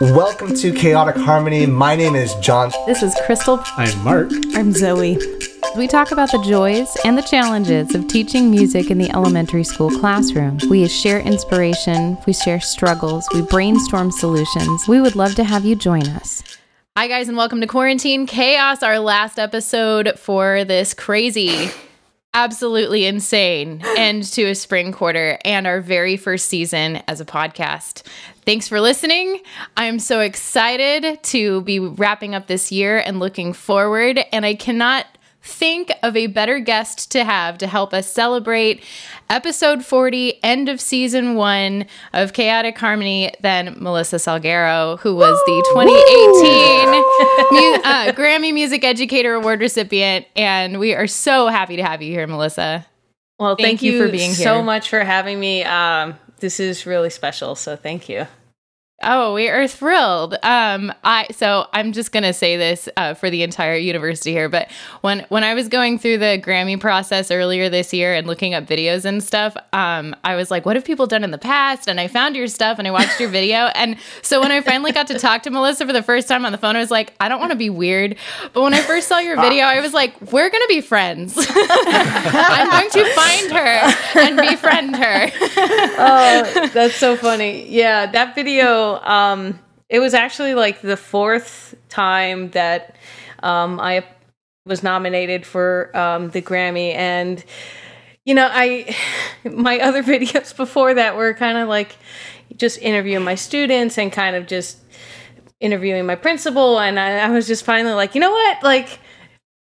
Welcome to Chaotic Harmony. My name is John. This is Crystal. I'm Mark. I'm Zoe. We talk about the joys and the challenges of teaching music in the elementary school classroom. We share inspiration, we share struggles, we brainstorm solutions. We would love to have you join us. Hi, guys, and welcome to Quarantine Chaos, our last episode for this crazy, absolutely insane end to a spring quarter and our very first season as a podcast. Thanks for listening. I'm so excited to be wrapping up this year and looking forward. And I cannot think of a better guest to have to help us celebrate episode 40, end of season one of Chaotic Harmony than Melissa Salguero, who was the 2018 mu- uh, Grammy Music Educator Award recipient. And we are so happy to have you here, Melissa. Well, thank, thank you, you, for being here. so much for having me. Um, this is really special. So thank you. Oh, we are thrilled. Um, I so I'm just gonna say this uh, for the entire university here, but when when I was going through the Grammy process earlier this year and looking up videos and stuff, um, I was like, what have people done in the past? And I found your stuff and I watched your video, and so when I finally got to talk to Melissa for the first time on the phone, I was like, I don't want to be weird, but when I first saw your video, I was like, we're gonna be friends. I'm going to find her and befriend her. oh, that's so funny. Yeah, that video um, it was actually like the fourth time that um, I was nominated for um, the Grammy, and you know, I my other videos before that were kind of like just interviewing my students and kind of just interviewing my principal, and I, I was just finally like, you know what, like.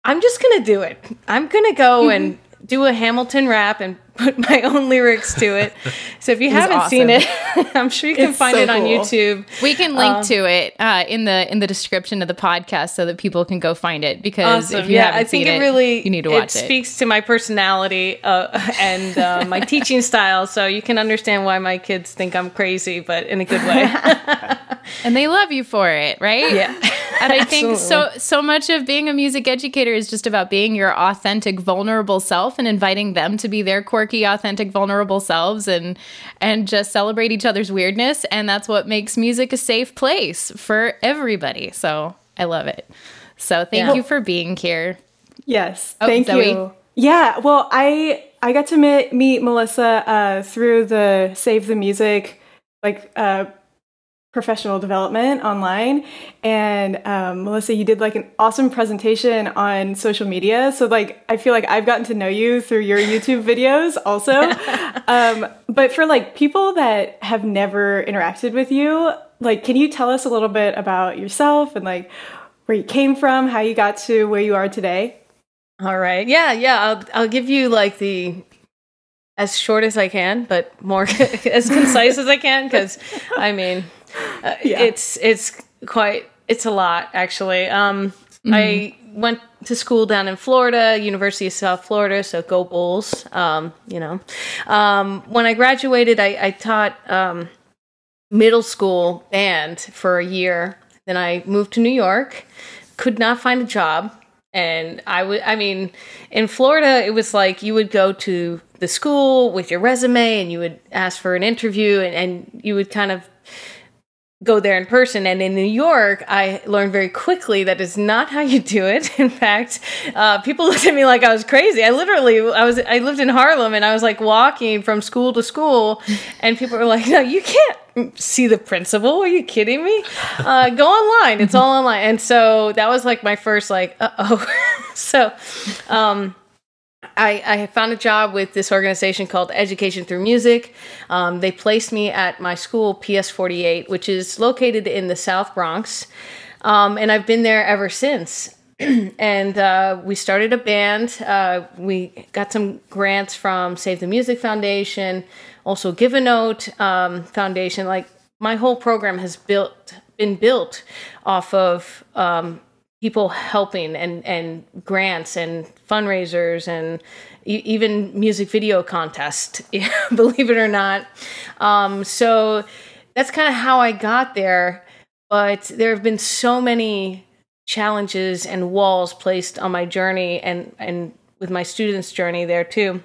I'm just gonna do it. I'm gonna go mm-hmm. and do a Hamilton rap and put my own lyrics to it. So if you haven't awesome. seen it, I'm sure you can it's find so it on cool. YouTube. We can link um, to it uh, in the in the description of the podcast so that people can go find it. Because awesome. if you yeah, haven't I think seen it, really you need to watch it. It speaks to my personality uh, and uh, my teaching style, so you can understand why my kids think I'm crazy, but in a good way. and they love you for it, right? Yeah. And I think so so much of being a music educator is just about being your authentic, vulnerable self and inviting them to be their quirky, authentic, vulnerable selves and and just celebrate each other's weirdness. And that's what makes music a safe place for everybody. So I love it. So thank yeah. you for being here. Yes. Oh, thank Zoe. you. Yeah. Well, I I got to meet, meet Melissa uh, through the Save the Music like uh, professional development online. And um, Melissa, you did like an awesome presentation on social media. So like, I feel like I've gotten to know you through your YouTube videos also. um, but for like people that have never interacted with you, like, can you tell us a little bit about yourself and like where you came from, how you got to where you are today? All right. Yeah, yeah. I'll I'll give you like the as short as I can, but more as concise as I can because I mean, uh, yeah. it's it's quite it's a lot actually. Um, mm-hmm. I went to school down in Florida, University of South Florida, so go Bulls. Um, you know, um, when I graduated, I, I taught um, middle school band for a year. Then I moved to New York. Could not find a job, and I would. I mean, in Florida, it was like you would go to the school with your resume, and you would ask for an interview, and, and you would kind of go there in person. And in New York, I learned very quickly that is not how you do it. In fact, uh, people looked at me like I was crazy. I literally, I was, I lived in Harlem and I was like walking from school to school, and people were like, "No, you can't see the principal. Are you kidding me? Uh, go online. It's all online." And so that was like my first like, uh oh. so. Um, I, I found a job with this organization called Education Through Music. Um, they placed me at my school, PS 48, which is located in the South Bronx. Um, and I've been there ever since. and uh, we started a band. Uh, we got some grants from Save the Music Foundation, also Give a Note um, Foundation. Like my whole program has built been built off of um, people helping and and grants and fundraisers and even music video contest believe it or not. Um, so that's kind of how i got there but there have been so many challenges and walls placed on my journey and and with my students journey there too.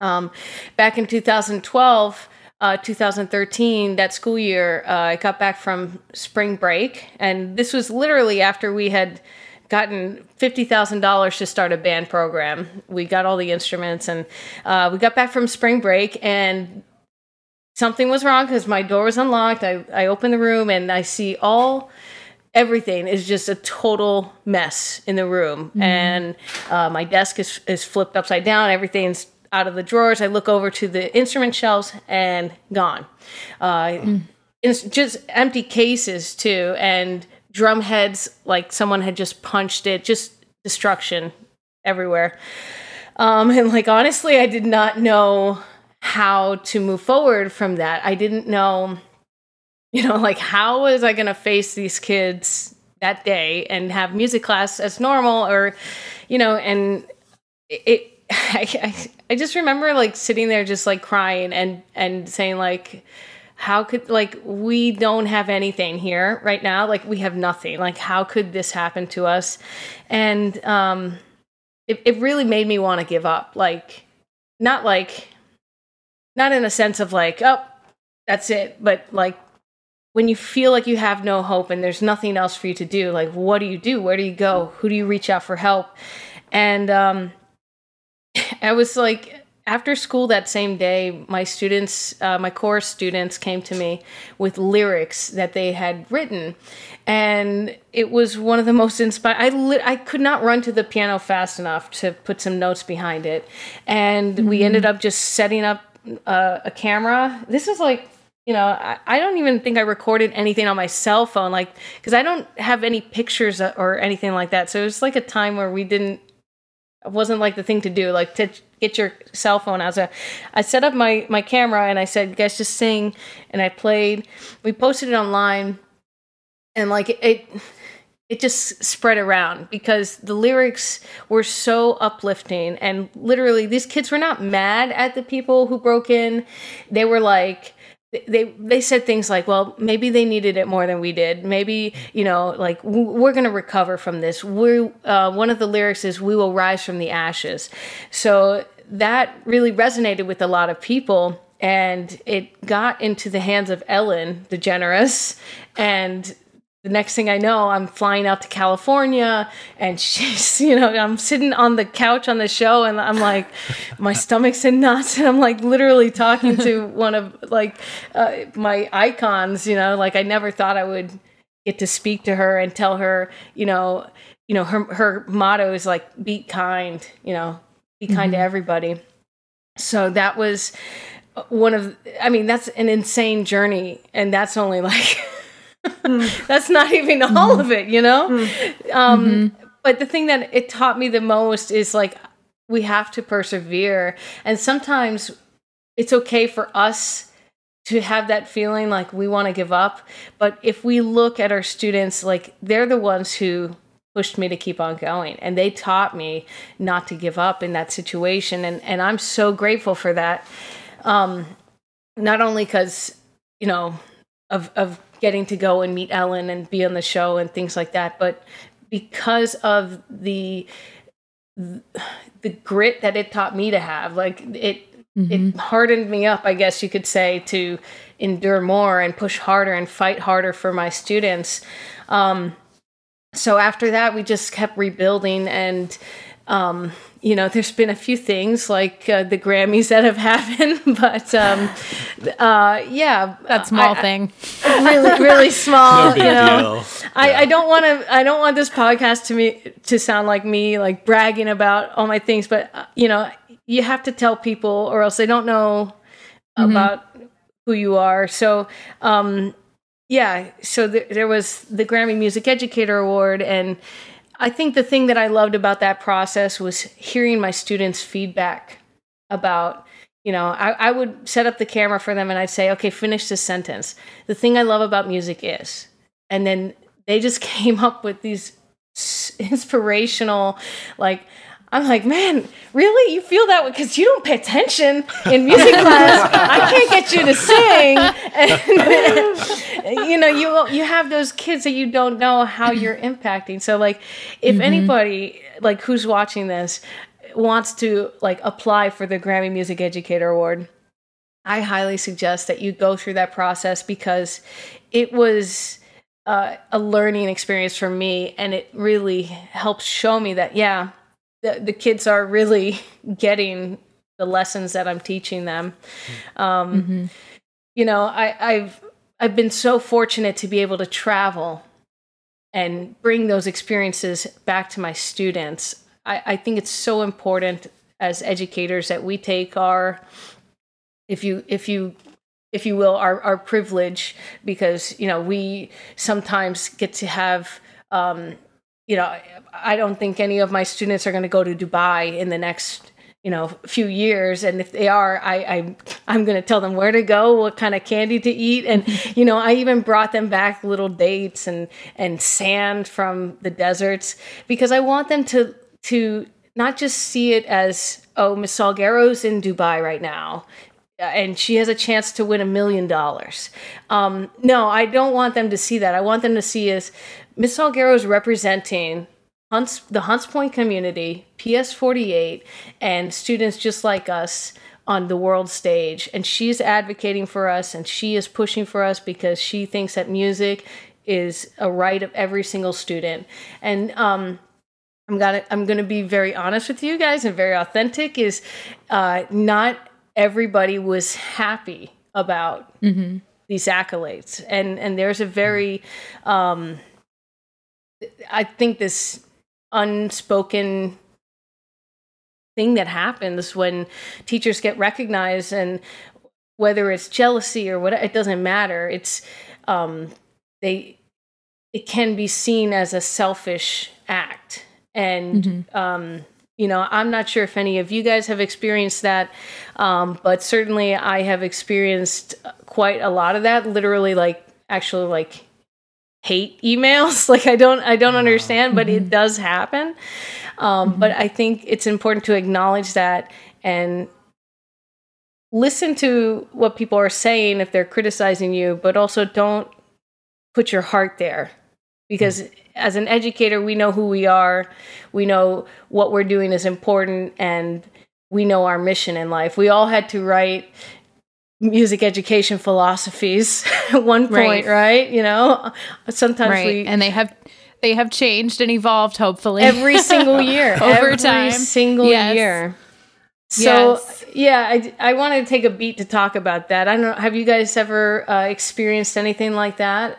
Um, back in 2012 uh, 2013, that school year, uh, I got back from spring break, and this was literally after we had gotten fifty thousand dollars to start a band program. We got all the instruments, and uh, we got back from spring break, and something was wrong because my door was unlocked. I I opened the room, and I see all everything is just a total mess in the room mm-hmm. and uh, my desk is, is flipped upside down everything's out of the drawers. I look over to the instrument shelves and gone. Uh, mm. just empty cases too and drum heads like someone had just punched it just destruction everywhere. Um, and like honestly i did not know how to move forward from that. I didn't know you know, like how was I going to face these kids that day and have music class as normal or, you know, and it, I, I, I just remember like sitting there just like crying and, and saying like, how could like we don't have anything here right now like we have nothing like how could this happen to us and um it, it really made me want to give up like not like not in a sense of like oh that's it but like when you feel like you have no hope and there's nothing else for you to do, like what do you do? Where do you go? Who do you reach out for help? And um, I was like, after school that same day, my students, uh, my chorus students, came to me with lyrics that they had written, and it was one of the most inspiring. I li- I could not run to the piano fast enough to put some notes behind it, and mm-hmm. we ended up just setting up uh, a camera. This is like you know, I, I, don't even think I recorded anything on my cell phone, like, because I don't have any pictures or anything like that. So it was like a time where we didn't, wasn't like the thing to do, like to get your cell phone out. So I set up my, my camera and I said, guys, just sing. And I played, we posted it online and like it, it it just spread around because the lyrics were so uplifting and literally these kids were not mad at the people who broke in they were like they they said things like well maybe they needed it more than we did. Maybe you know like we're going to recover from this. We uh, one of the lyrics is we will rise from the ashes so that really resonated with a lot of people and it got into the hands of ellen degeneres and the next thing I know, I'm flying out to California and she's, you know, I'm sitting on the couch on the show and I'm like, my stomach's in knots. And I'm like literally talking to one of like uh, my icons, you know, like I never thought I would get to speak to her and tell her, you know, you know, her, her motto is like, be kind, you know, be kind mm-hmm. to everybody. So that was one of, I mean, that's an insane journey. And that's only like, mm. that's not even all mm-hmm. of it, you know? Mm. Um, mm-hmm. But the thing that it taught me the most is like, we have to persevere. And sometimes it's okay for us to have that feeling like we want to give up. But if we look at our students, like they're the ones who pushed me to keep on going and they taught me not to give up in that situation and and I'm so grateful for that um not only cuz you know of of getting to go and meet Ellen and be on the show and things like that. But because of the the grit that it taught me to have, like it mm-hmm. it hardened me up, I guess you could say, to endure more and push harder and fight harder for my students. Um, so after that, we just kept rebuilding and um, you know, there's been a few things like uh, the Grammys that have happened, but um, uh, yeah, that small I, thing, really, really small. no you know, yeah. I, I don't want to. I don't want this podcast to me to sound like me like bragging about all my things, but uh, you know, you have to tell people, or else they don't know mm-hmm. about who you are. So, um, yeah, so th- there was the Grammy Music Educator Award and I think the thing that I loved about that process was hearing my students' feedback about, you know, I, I would set up the camera for them and I'd say, okay, finish this sentence. The thing I love about music is, and then they just came up with these inspirational, like, I'm like, man, really? You feel that way because you don't pay attention in music class. I can't get you to sing. And, you know, you you have those kids that you don't know how you're impacting. So, like, if mm-hmm. anybody like who's watching this wants to like apply for the Grammy Music Educator Award, I highly suggest that you go through that process because it was uh, a learning experience for me, and it really helps show me that yeah, the, the kids are really getting the lessons that I'm teaching them. Um, mm-hmm. You know, I, I've I've been so fortunate to be able to travel and bring those experiences back to my students. I, I think it's so important as educators that we take our if you if you if you will our, our privilege because you know we sometimes get to have um, you know i don't think any of my students are going to go to dubai in the next you know few years. And if they are i, I i'm going to tell them where to go what kind of candy to eat. And you know i even brought them back little dates and and sand from the deserts because i want them to to not just see it as oh miss salguero's in dubai right now and she has a chance to win a million dollars um, no i don't want them to see that i want them to see as miss salguero is representing Hunts, the Hunts Point community, PS48, and students just like us on the world stage. And she's advocating for us and she is pushing for us because she thinks that music is a right of every single student. And um, I'm gonna I'm gonna be very honest with you guys and very authentic. Is uh, not everybody was happy about mm-hmm. these accolades, and and there's a very um, I think this unspoken thing that happens when teachers get recognized and whether it's jealousy or what it doesn't matter it's um they it can be seen as a selfish act and mm-hmm. um you know i'm not sure if any of you guys have experienced that um but certainly i have experienced quite a lot of that literally like actually like hate emails like i don't i don't understand but it mm-hmm. does happen um, mm-hmm. but i think it's important to acknowledge that and listen to what people are saying if they're criticizing you but also don't put your heart there because as an educator we know who we are we know what we're doing is important and we know our mission in life we all had to write music education philosophies at one point, right? right? You know, sometimes right. we and they have they have changed and evolved hopefully every single year over every time single yes. year. So yes. yeah, I, I wanted to take a beat to talk about that. I don't know. Have you guys ever uh, experienced anything like that?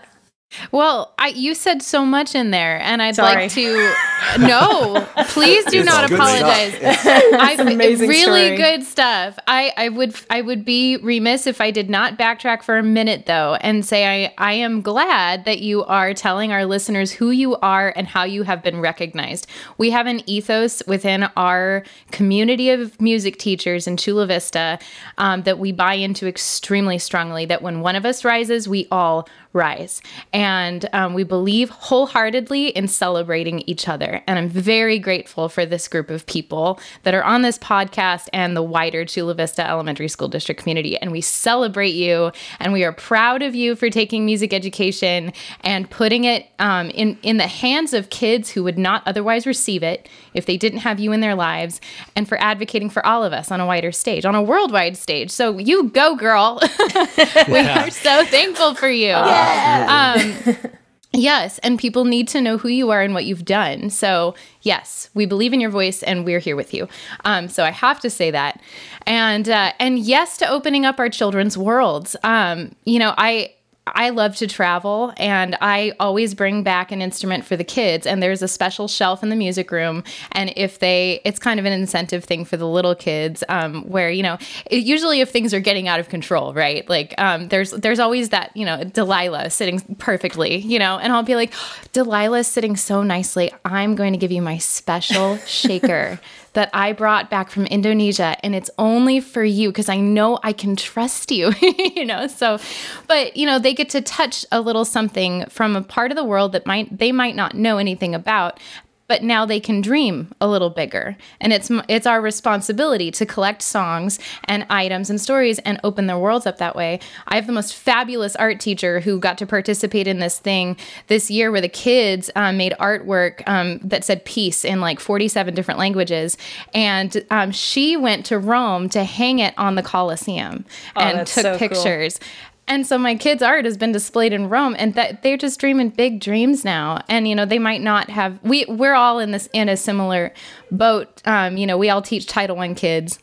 Well, I, you said so much in there, and I'd Sorry. like to. No, please do it's not apologize. I amazing really story. good stuff. I, I would I would be remiss if I did not backtrack for a minute though, and say I I am glad that you are telling our listeners who you are and how you have been recognized. We have an ethos within our community of music teachers in Chula Vista um, that we buy into extremely strongly. That when one of us rises, we all rise. And um, we believe wholeheartedly in celebrating each other. And I'm very grateful for this group of people that are on this podcast and the wider Chula Vista Elementary School District community. And we celebrate you and we are proud of you for taking music education and putting it um, in, in the hands of kids who would not otherwise receive it if they didn't have you in their lives and for advocating for all of us on a wider stage, on a worldwide stage. So you go, girl. we are so thankful for you. Yeah. Um, yes, and people need to know who you are and what you've done. So, yes, we believe in your voice and we're here with you. Um, so I have to say that, and uh, and yes to opening up our children's worlds. Um, you know, I I love to travel and I always bring back an instrument for the kids and there's a special shelf in the music room and if they it's kind of an incentive thing for the little kids um, where you know it, usually if things are getting out of control right? Like um, there's there's always that you know Delilah sitting perfectly you know and I'll be like Delilah's sitting so nicely. I'm going to give you my special shaker that I brought back from Indonesia and it's only for you because I know I can trust you, you know. So, but you know, they get to touch a little something from a part of the world that might they might not know anything about but now they can dream a little bigger. And it's it's our responsibility to collect songs and items and stories and open their worlds up that way. I have the most fabulous art teacher who got to participate in this thing this year where the kids um, made artwork um, that said peace in like 47 different languages. And um, she went to rome to hang it on the colosseum oh, and took so pictures. cool. And so my kids' art has been displayed in Rome, and that they're just dreaming big dreams now. And you know, they might not have. We we're all in this in a similar boat. Um, you know, we all teach Title One kids,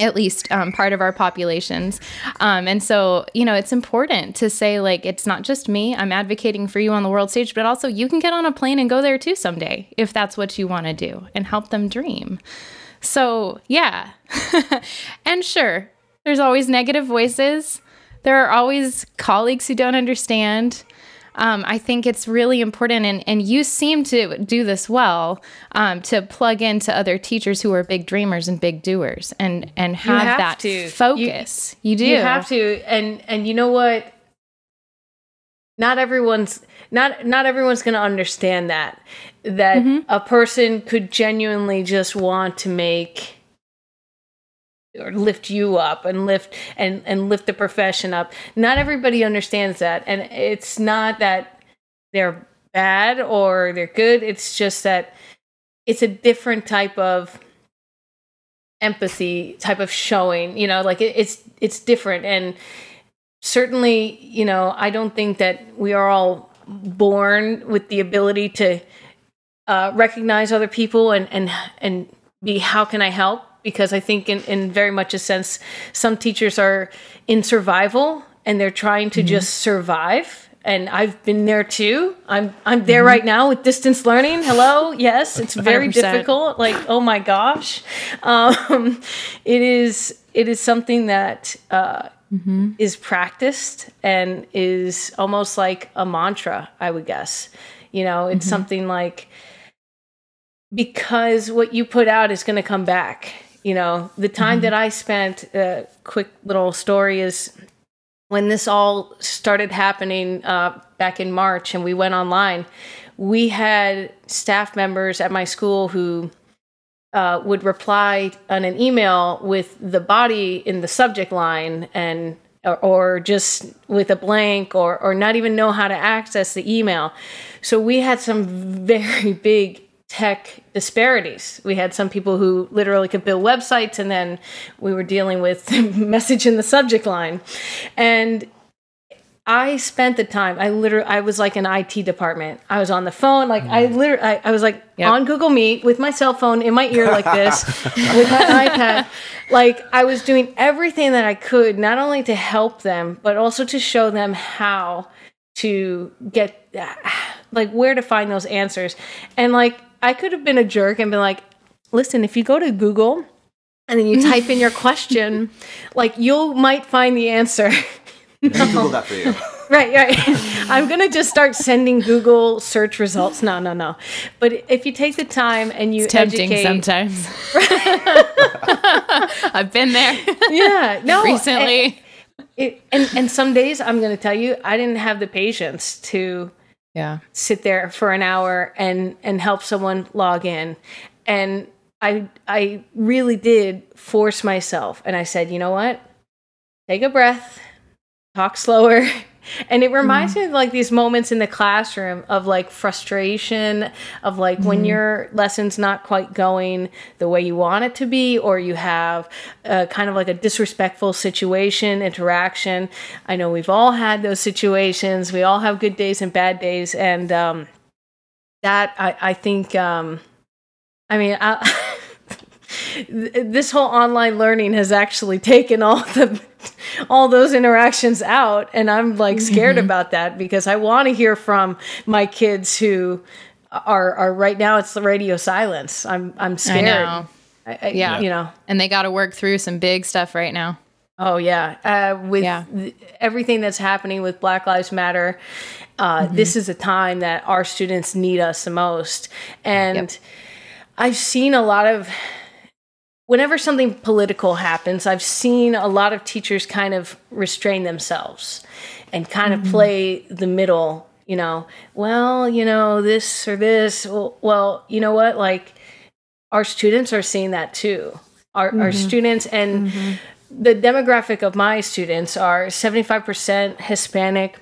at least um, part of our populations. Um, and so, you know, it's important to say, like, it's not just me. I'm advocating for you on the world stage, but also you can get on a plane and go there too someday if that's what you want to do and help them dream. So, yeah. and sure, there's always negative voices there are always colleagues who don't understand. Um, I think it's really important, and, and you seem to do this well um, to plug into other teachers who are big dreamers and big doers, and and have, have that to. focus. You, you do. You have to, and and you know what? Not everyone's not not everyone's going to understand that that mm-hmm. a person could genuinely just want to make or lift you up and lift and and lift the profession up. Not everybody understands that and it's not that they're bad or they're good. It's just that it's a different type of empathy type of showing you know like it, it's it's different. And certainly you know i don't think that we are all born with the ability to uh, recognize other people and and and be how can i help because I think in, in very much a sense, some teachers are in survival and they're trying to mm-hmm. just survive. And I've been there too. I'm I'm there mm-hmm. right now with distance learning. Hello, yes, it's very 100%. difficult. Like, oh my gosh, um, it is it is something that uh, mm-hmm. is practiced and is almost like a mantra. I would guess. You know, it's mm-hmm. something like because what you put out is going to come back you know the time mm-hmm. that i spent a uh, quick little story is when this all started happening uh, back in march and we went online we had staff members at my school who uh, would reply on an email with the body in the subject line and or, or, just with a blank or or not even know how to access the email so we had some very big tech disparities. We had some people who literally could build websites, and then we were dealing with message in the subject line. And I spent the time. I literally, I was like an IT department. I was on the phone, like I mm. literally, I, I was like yep. on Google Meet with my cell phone in my ear like this, with my iPad. Like I was doing everything that I could, not only to help them, but also to show them how to get, like where to find those answers. And like I could have been a jerk and been like, listen, if you go to Google and then you type in your question, like you might find the answer. no. Google that for you. right, right. I'm gonna just start sending Google search results. No, no, no. But if you take the time and you it's tempting educate, sometimes. I've been there. Yeah, no. Recently, and, it, and and some days I'm gonna tell you I didn't have the patience to yeah. sit there for an hour and and help someone log in. And i i really did force myself and i said you know what? Take a breath talk slower and it reminds mm-hmm. me of like these moments in the classroom of like frustration of like mm-hmm. when your lesson's not quite going the way you want it to be or you have a, kind of like a disrespectful situation interaction i know we've all had those situations we all have good days and bad days and um, that i, I think um, i mean I, this whole online learning has actually taken all the all those interactions out and i'm like scared mm-hmm. about that because i want to hear from my kids who are are right now it's the radio silence i'm i'm scared I know. I, I, yeah you know and they got to work through some big stuff right now oh yeah uh, with yeah. Th- everything that's happening with black lives matter uh, mm-hmm. this is a time that our students need us the most and yep. i've seen a lot of whenever something political happens, I've seen a lot of teachers kind of restrain themselves and kind mm-hmm. of play the middle, you know, well, you know, this or this. Well, well you know what? Like, our students are seeing that too. Our, mm-hmm. our students and mm-hmm. the demographic of my students are 75% Hispanic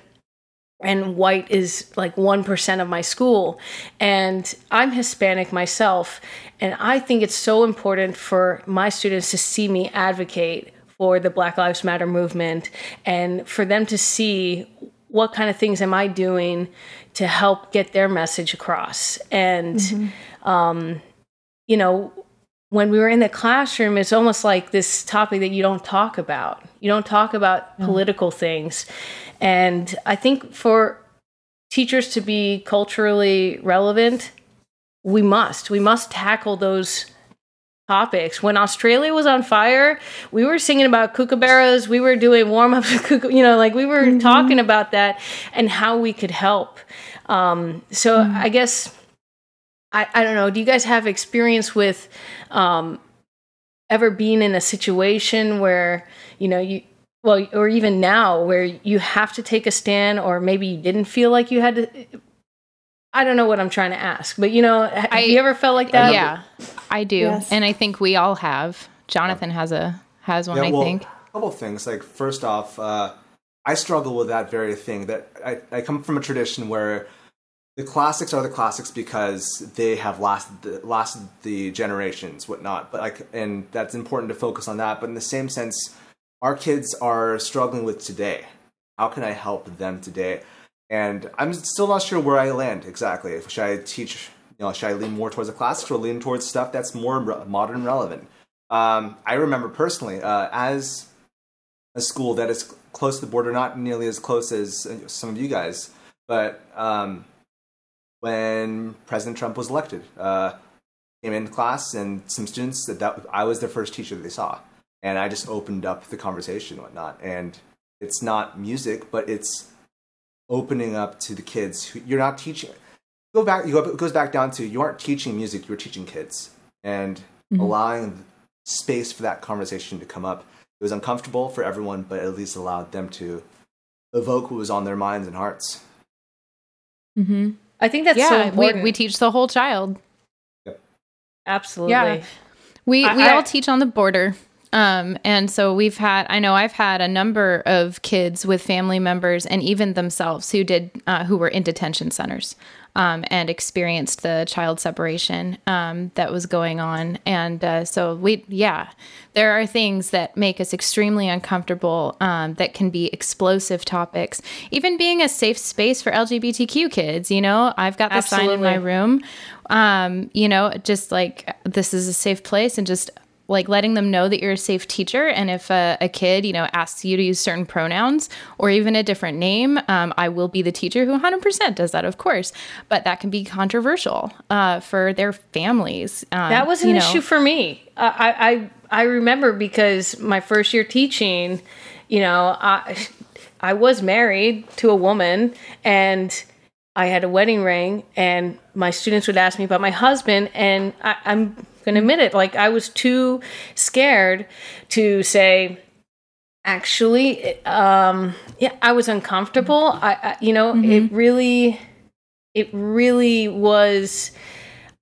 and white is like 1% of my school. And I'm Hispanic myself. And I think it's so important for my students to see me advocate for the Black Lives Matter movement and for them to see what kind of things am I doing to help get their message across. And, mm-hmm. um, you know, when we were in the classroom, it's almost like this topic that you don't talk about. You don't talk about mm-hmm. political things. And I think for teachers to be culturally relevant, we must. We must tackle those topics. When Australia was on fire, we were singing about kookaburras, we were doing warm ups, you know, like we were mm-hmm. talking about that and how we could help. Um, so mm-hmm. I guess, I, I don't know, do you guys have experience with um, ever being in a situation where, you know, you, well, or even now where you have to take a stand, or maybe you didn't feel like you had to. I don't know what I'm trying to ask, but you know, have I, you ever felt like that? Yeah, I do, yes. and I think we all have. Jonathan has a has one. Yeah, I think. A couple things. Like first off, uh, I struggle with that very thing. That I, I come from a tradition where the classics are the classics because they have lasted lasted the generations, whatnot. But like, and that's important to focus on that. But in the same sense our kids are struggling with today. How can I help them today? And I'm still not sure where I land exactly. Should I teach, you know, should I lean more towards the classics or lean towards stuff that's more modern relevant? Um, I remember personally, uh, as a school that is close to the border, not nearly as close as some of you guys, but um, when President Trump was elected, uh, came into class and some students that, that I was their first teacher that they saw and I just opened up the conversation and whatnot. And it's not music, but it's opening up to the kids. Who, you're not teaching. Go back. You go, it goes back down to you aren't teaching music. You're teaching kids, and mm-hmm. allowing space for that conversation to come up. It was uncomfortable for everyone, but at least allowed them to evoke what was on their minds and hearts. Mm-hmm. I think that's yeah, so important. We, we teach the whole child. Yep. Absolutely. Yeah. We, we I, all teach on the border. Um, and so we've had, I know I've had a number of kids with family members and even themselves who did, uh, who were in detention centers um, and experienced the child separation um, that was going on. And uh, so we, yeah, there are things that make us extremely uncomfortable um, that can be explosive topics. Even being a safe space for LGBTQ kids, you know, I've got the Absolutely. sign in my room. Um, you know, just like this is a safe place and just like letting them know that you're a safe teacher. And if a, a kid, you know, asks you to use certain pronouns or even a different name, um, I will be the teacher who 100% does that, of course. But that can be controversial uh, for their families. Um, that was an issue know. for me. Uh, I, I I remember because my first year teaching, you know, I I was married to a woman and I had a wedding ring, and my students would ask me about my husband, and I, am to admit it. Like I was too scared to say, actually, um, yeah, I was uncomfortable. I, I you know, mm-hmm. it really, it really was.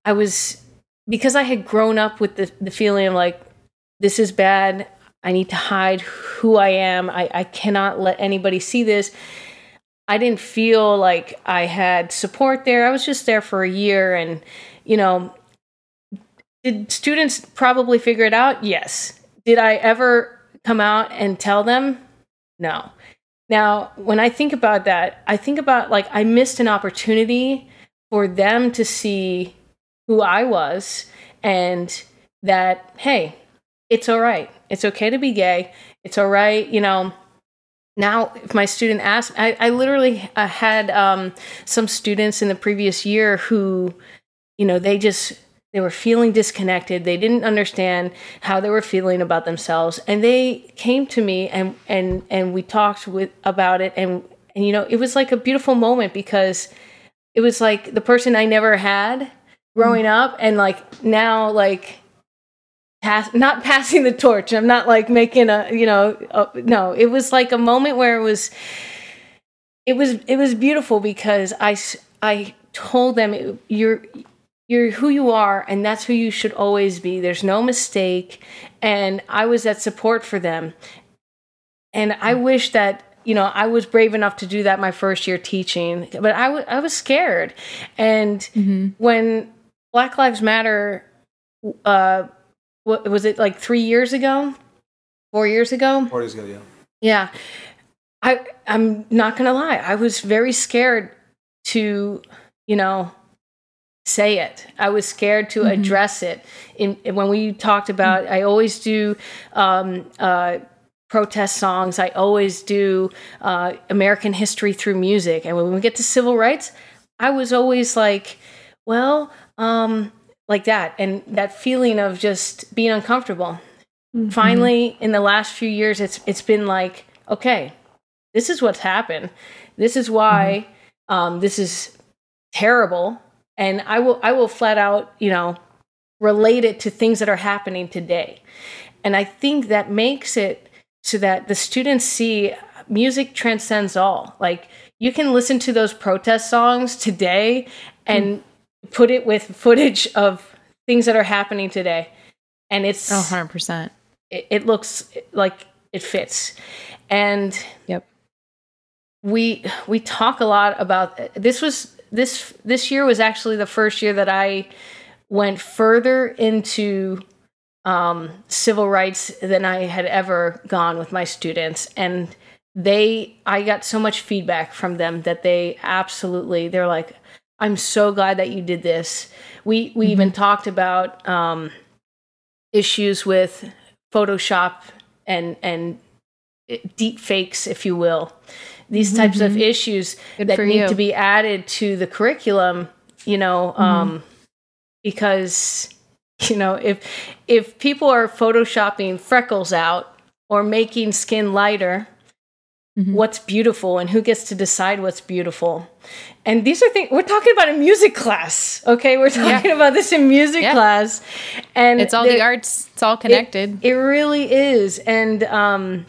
I was because I had grown up with the the feeling of like this is bad. I need to hide who I am. I, I cannot let anybody see this. I didn't feel like I had support there. I was just there for a year and you know, did students probably figure it out? Yes. Did I ever come out and tell them? No. Now, when I think about that, I think about like I missed an opportunity for them to see who I was and that, hey, it's all right. It's okay to be gay. It's all right. You know, now if my student asks, I, I literally uh, had um, some students in the previous year who, you know, they just they were feeling disconnected. They didn't understand how they were feeling about themselves, and they came to me and and and we talked with about it. And and you know, it was like a beautiful moment because it was like the person I never had growing mm. up, and like now, like pass not passing the torch. I'm not like making a you know a, no. It was like a moment where it was it was it was beautiful because I I told them you're you're who you are and that's who you should always be. There's no mistake. And i was that support for them. And i wish that you know i was brave enough to do that my first year teaching but I, w- I was scared. And mm-hmm. when black lives matter uh what was it like three years ago? Four years ago? Four years ago yeah. Yeah. I i'm not gonna lie. I was very scared to you know say it. I was scared to mm-hmm. address it. In, when we talked about. I always do um, uh, protest songs. I always do uh, American history through music. And when we get to civil rights, I was always like, well, um, like that, and that feeling of just being uncomfortable. Mm-hmm. Finally, in the last few years, it's it's been like, okay, this is what's happened. This is why mm-hmm. um, this is terrible and I will I will flat out, you know, relate it to things that are happening today. And I think that makes it so that the students see music transcends all. Like you can listen to those protest songs today and mm. put it with footage of things that are happening today. And it's oh, 100%. It, it looks like it fits. And yep. We we talk a lot about this was this this year was actually the first year that I went further into um, civil rights than I had ever gone with my students, and they I got so much feedback from them that they absolutely they're like, I'm so glad that you did this. We we mm-hmm. even talked about um, issues with Photoshop and and deep fakes, if you will these types mm-hmm. of issues Good that need you. to be added to the curriculum you know mm-hmm. um, because you know if if people are photoshopping freckles out or making skin lighter mm-hmm. what's beautiful and who gets to decide what's beautiful and these are things we're talking about a music class okay we're talking yeah. about this in music yeah. class and it's all the arts it's all connected it, it really is and um,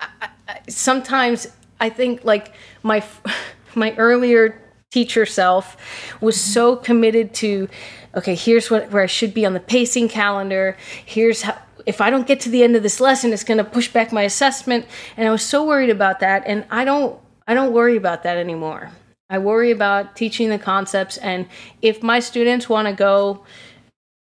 I, I, sometimes I think like my my earlier teacher self was so committed to okay here's what where i should be on the pacing calendar. Here's how if i don't get to the end of this lesson it's going to push back my assessment. And i was so worried about that and i don't i don't worry about that anymore. I worry about teaching the concepts and if my students want to go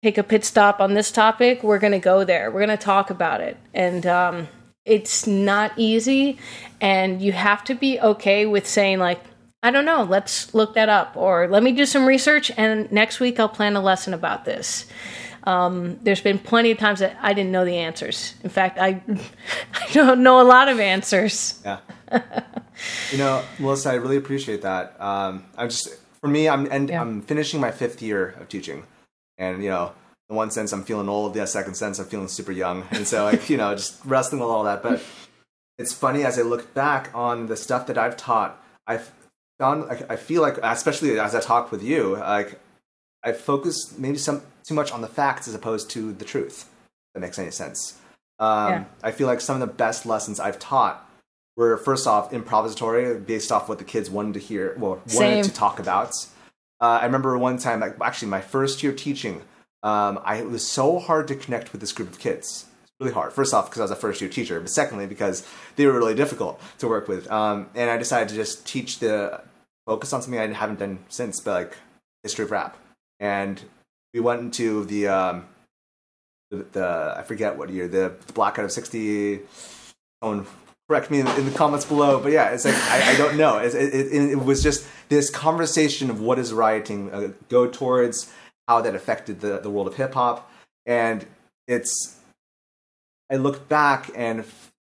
take a pit stop on this topic we're going to go there. We're going to talk about it. And um, it's not easy and you have to be okay with saying like i don't know let's look that up or let me do some research and next week i'll plan a lesson about this. Um, there's been plenty of times that i didn't know the answers. In fact i, I don't know a lot of answers. Yeah. You know melissa i really appreciate that. Um, i'm just for me i'm and yeah. i'm finishing my fifth year of teaching. And you know in one sense I'm feeling old, the second sense I'm feeling super young, and so like you know just wrestling with all that. But it's funny as I look back on the stuff that I've taught, I've found I feel like especially as I talk with you, like I focus maybe some too much on the facts as opposed to the truth. that makes any sense. Um, yeah. I feel like some of the best lessons I've taught were first off improvisatory, based off what the kids wanted to hear, well, wanted Same. to talk about. Uh, I remember one time, like actually my first year teaching, um, I, it was so hard to connect with this group of kids. It's really hard. First off, because I was a first year teacher, but secondly, because they were really difficult to work with. Um, and I decided to just teach the focus on something I haven't done since, but like history of rap. And we went into the um, the, the, I forget what year the, the blackout of sixty. Someone correct me in, in, the comments below, but yeah, it's like I, I don't know. It, it, it, it, was just this conversation of what is rioting uh, go towards how that affected the, the world of hip hop. And it's, I look back and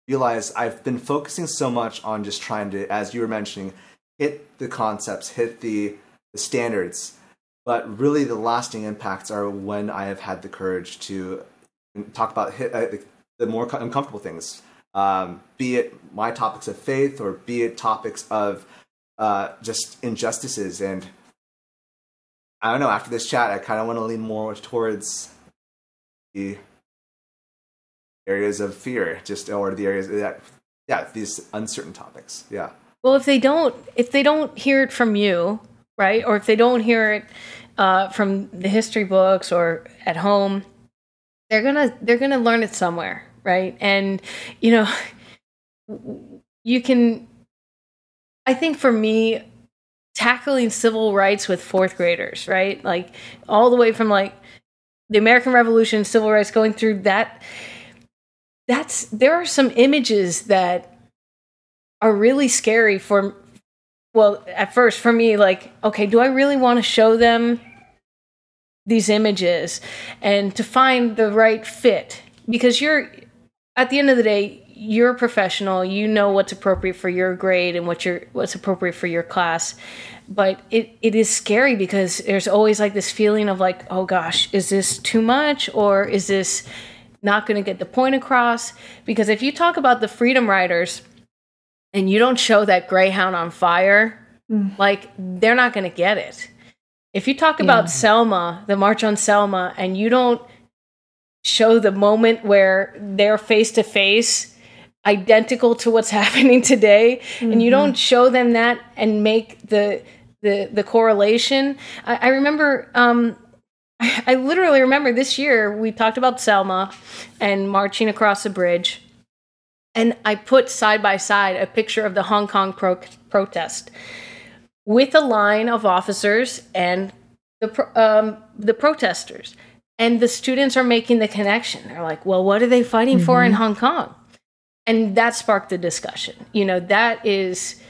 realize I've been focusing so much on just trying to, as you were mentioning, hit the concepts, hit the, the standards. But really, the lasting impacts are when I have had the courage to talk about hit, uh, the more uncomfortable things, um, be it my topics of faith or be it topics of uh, just injustices and I don't know. After this chat, I kind of want to lean more towards the areas of fear, just or the areas that, yeah, these uncertain topics. Yeah. well, if they don't, if they don't hear it from you, right, or if they don't hear it uh, from the history books or at home, they're gonna they're gonna learn it somewhere, right? And you know, you can. I think for me, tackling civil rights with fourth graders, right? Like all the way from like the American Revolution, civil rights, going through that. That's there are some images that are really scary for well at first for me like okay do i really want to show them these images and to find the right fit because you're at the end of the day you're a professional you know what's appropriate for your grade and what your what's appropriate for your class but it, it is scary because there's always like this feeling of like oh gosh is this too much or is this not going to get the point across because if you talk about the freedom riders and you don't show that greyhound on fire mm. like they're not going to get it if you talk about yeah. selma the march on selma and you don't show the moment where they're face to face identical to what's happening today mm-hmm. and you don't mm-hmm. show them that and make the the the correlation i, I remember um I, I literally remember this year we talked about selma and marching across the bridge and i put side by side a picture of the hong kong pro- protest with a line of officers and the um, the protesters and the students are making the connection they're like well what are they fighting mm-hmm. for in mm-hmm. hong kong and that sparked the discussion. You know that is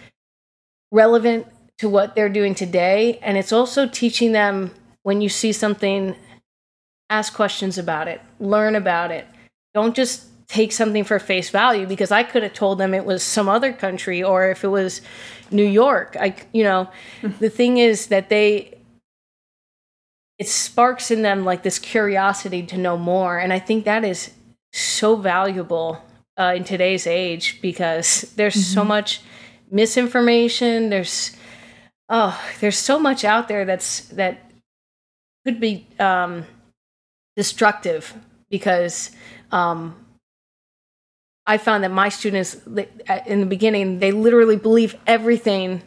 relevant to what they're doing today. And it's also teaching them when you see something ask questions about it learn about it. Don't just take something for face value because i could have told them it was some other country or if it was new york. I you know mm-hmm. the thing is that they it sparks in them like this curiosity to know more. And i think that is so valuable uh, in today's age because there's mm-hmm. so much misinformation there's oh there's so much out there that's that could be um, destructive because um, I found that my students in the beginning they literally believe everything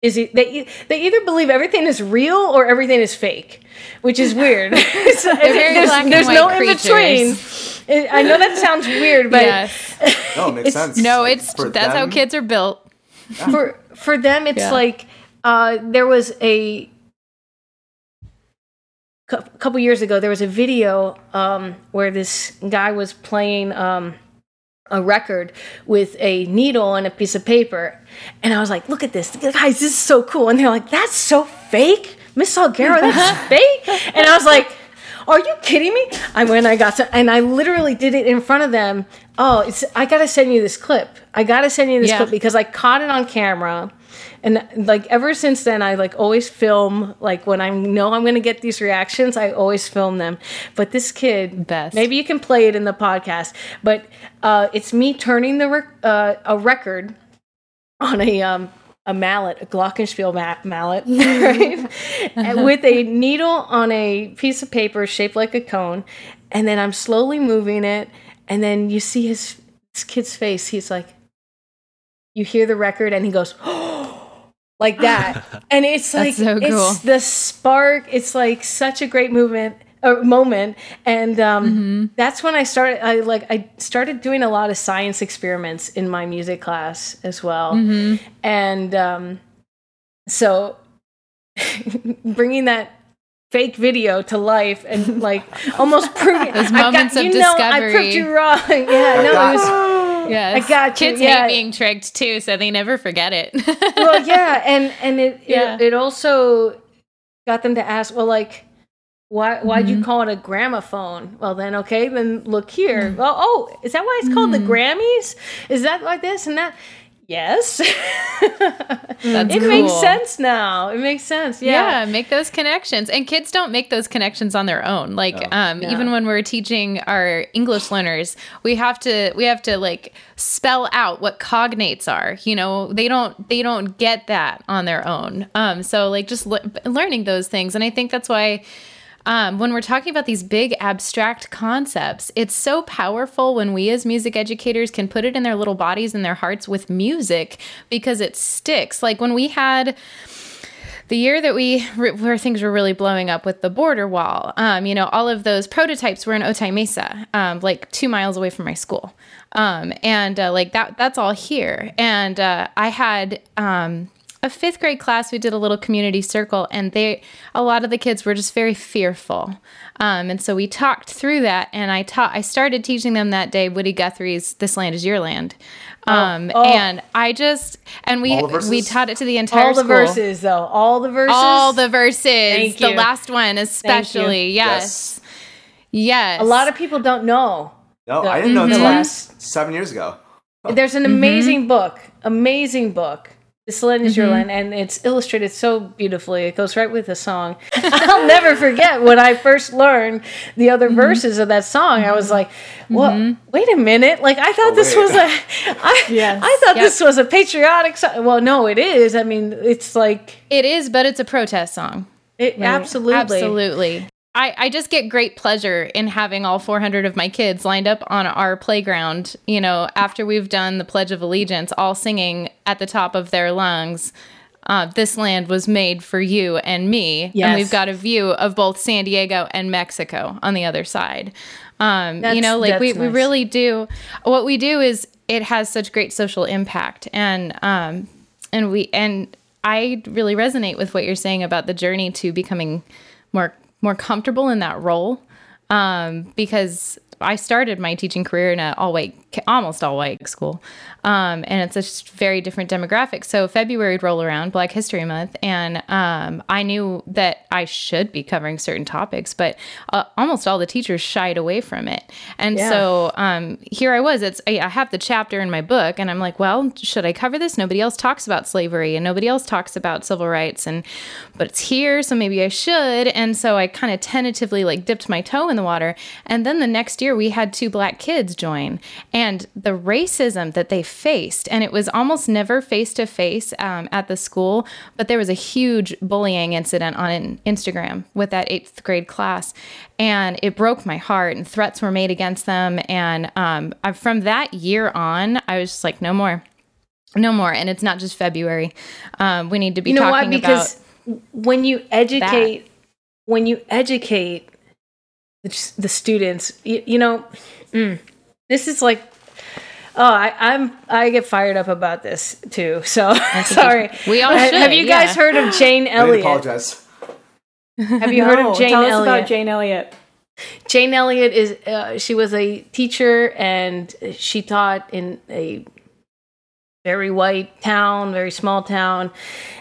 is it, they they either believe everything is real or everything is fake, which is weird. there's, there's no in between. I know that sounds weird, but yes. no, it makes sense. No, it's for that's them. how kids are built. For for them, it's yeah. like uh, there was a couple years ago. There was a video um, where this guy was playing. Um, a record with a needle and a piece of paper. And I was like, look at this. Guys, this is so cool. And they're like, that's so fake. Miss Salguero, that's fake. And I was like, are you kidding me? I went, I got to, and I literally did it in front of them. Oh, it's, I got to send you this clip. I got to send you this yeah. clip because I caught it on camera and like ever since then i like always film like when i know i'm gonna get these reactions i always film them but this kid best maybe you can play it in the podcast but uh, it's me turning the rec- uh, a record on a um, a mallet, a glockenspiel ma- mallet, right? with a needle on a piece of paper shaped like a cone, and then I'm slowly moving it, and then you see his, his kid's face. He's like, you hear the record, and he goes, "Oh." Like that. And it's like so cool. it's the spark. It's like such a great movement a moment and um, mm-hmm. that's when i started i like i started doing a lot of science experiments in my music class as well mm-hmm. and um, so bringing that fake video to life and like almost proving those moments got, of discovery know, i proved you wrong yeah no it was yeah, I got you. Kids you. hate being tricked too, so they never forget it. well, yeah, and and it, yeah. it, it also got them to ask, well, like, why why'd mm-hmm. you call it a gramophone? Well, then okay, then look here. Mm. Well, oh, is that why it's called mm. the Grammys? Is that like this and that? Yes. it cool. makes sense now. It makes sense. Yeah. Yeah, make those connections. And kids don't make those connections on their own. Like oh, um yeah. even when we're teaching our English learners, we have to we have to like spell out what cognates are. You know, they don't they don't get that on their own. Um so like just le- learning those things and I think that's why um, when we're talking about these big abstract concepts, it's so powerful when we as music educators can put it in their little bodies and their hearts with music because it sticks. Like when we had the year that we where things were really blowing up with the border wall um, you know all of those prototypes were in otay mesa um, like two miles away from my school um, and uh, like that that's all here and uh, i had um, a fifth grade class, we did a little community circle, and they, a lot of the kids were just very fearful. Um, and so we talked through that, and I taught, I started teaching them that day Woody Guthrie's "This Land Is Your Land," oh, um, oh, oh. and I just, and we we taught it to the entire all the school. verses though, all the verses, all the verses, Thank the you. last one especially, yes. yes, yes. A lot of people don't know. No, the, I didn't know until mm-hmm. like seven years ago. There's an amazing mm-hmm. book, amazing book this land is mm-hmm. your land, and it's illustrated so beautifully. It goes right with the song. I'll never forget when I first learned the other mm-hmm. verses of that song. I was mm-hmm. like, "Well, mm-hmm. wait a minute! Like I thought oh, this was a, I, yes. I thought yep. this was a patriotic song. Well, no, it is. I mean, it's like it is, but it's a protest song. It, right. Absolutely, absolutely. I, I just get great pleasure in having all 400 of my kids lined up on our playground, you know, after we've done the Pledge of Allegiance, all singing at the top of their lungs. Uh, this land was made for you and me. Yes. And we've got a view of both San Diego and Mexico on the other side. Um, you know, like we, nice. we really do. What we do is it has such great social impact. And, um, and we, and I really resonate with what you're saying about the journey to becoming more more comfortable in that role um, because I started my teaching career in an all white, almost all white school. Um, and it's a very different demographic. So February would roll around, Black History Month, and um, I knew that I should be covering certain topics, but uh, almost all the teachers shied away from it. And yeah. so um, here I was. It's I have the chapter in my book, and I'm like, well, should I cover this? Nobody else talks about slavery, and nobody else talks about civil rights, and but it's here, so maybe I should. And so I kind of tentatively like dipped my toe in the water, and then the next year we had two black kids join, and the racism that they faced. And it was almost never face to face at the school, but there was a huge bullying incident on Instagram with that eighth grade class. And it broke my heart, and threats were made against them. And um, from that year on, I was just like, no more. No more. And it's not just February. Um, we need to be you know talking what? Because about when you educate, that. when you educate the, the students, you, you know, mm, this is like Oh, I, am I get fired up about this too. So sorry. We all should. Have you yeah. guys heard of Jane Elliott? I apologize. Have you no, heard of Jane tell Elliott? us about Jane Elliott. Jane Elliott is uh, she was a teacher and she taught in a very white town, very small town,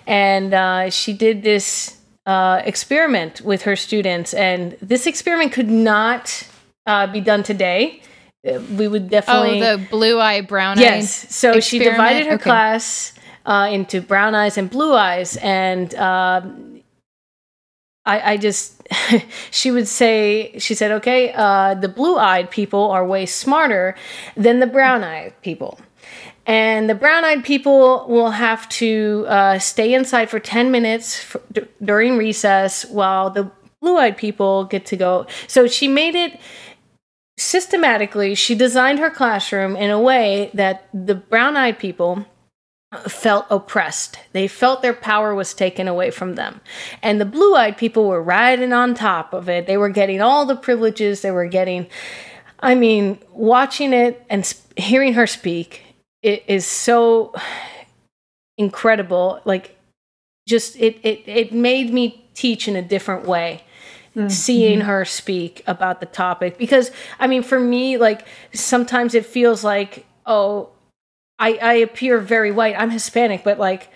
and uh, she did this uh, experiment with her students, and this experiment could not uh, be done today we would definitely. Oh, the blue eye, brown eye. Yes. So experiment? she divided her okay. class uh, into brown eyes and blue eyes, and um, I, I, just she would say she said, okay, uh, the blue eyed people are way smarter than the brown eyed people. And the brown eyed people will have to uh, stay inside for 10 minutes during recess while the blue eyed people get to go. So she made it systematically, she designed her classroom in a way that the brown eyed people felt oppressed. They felt their power was taken away from them. And the blue eyed people were riding on top of it. They were getting all the privileges. They were getting, I mean, watching it and sp- hearing her speak it is so incredible. Like, just it, it, it made me teach in a different way mm-hmm. seeing her speak about the topic because i mean for me like sometimes it feels like oh i i appear very white i'm hispanic but like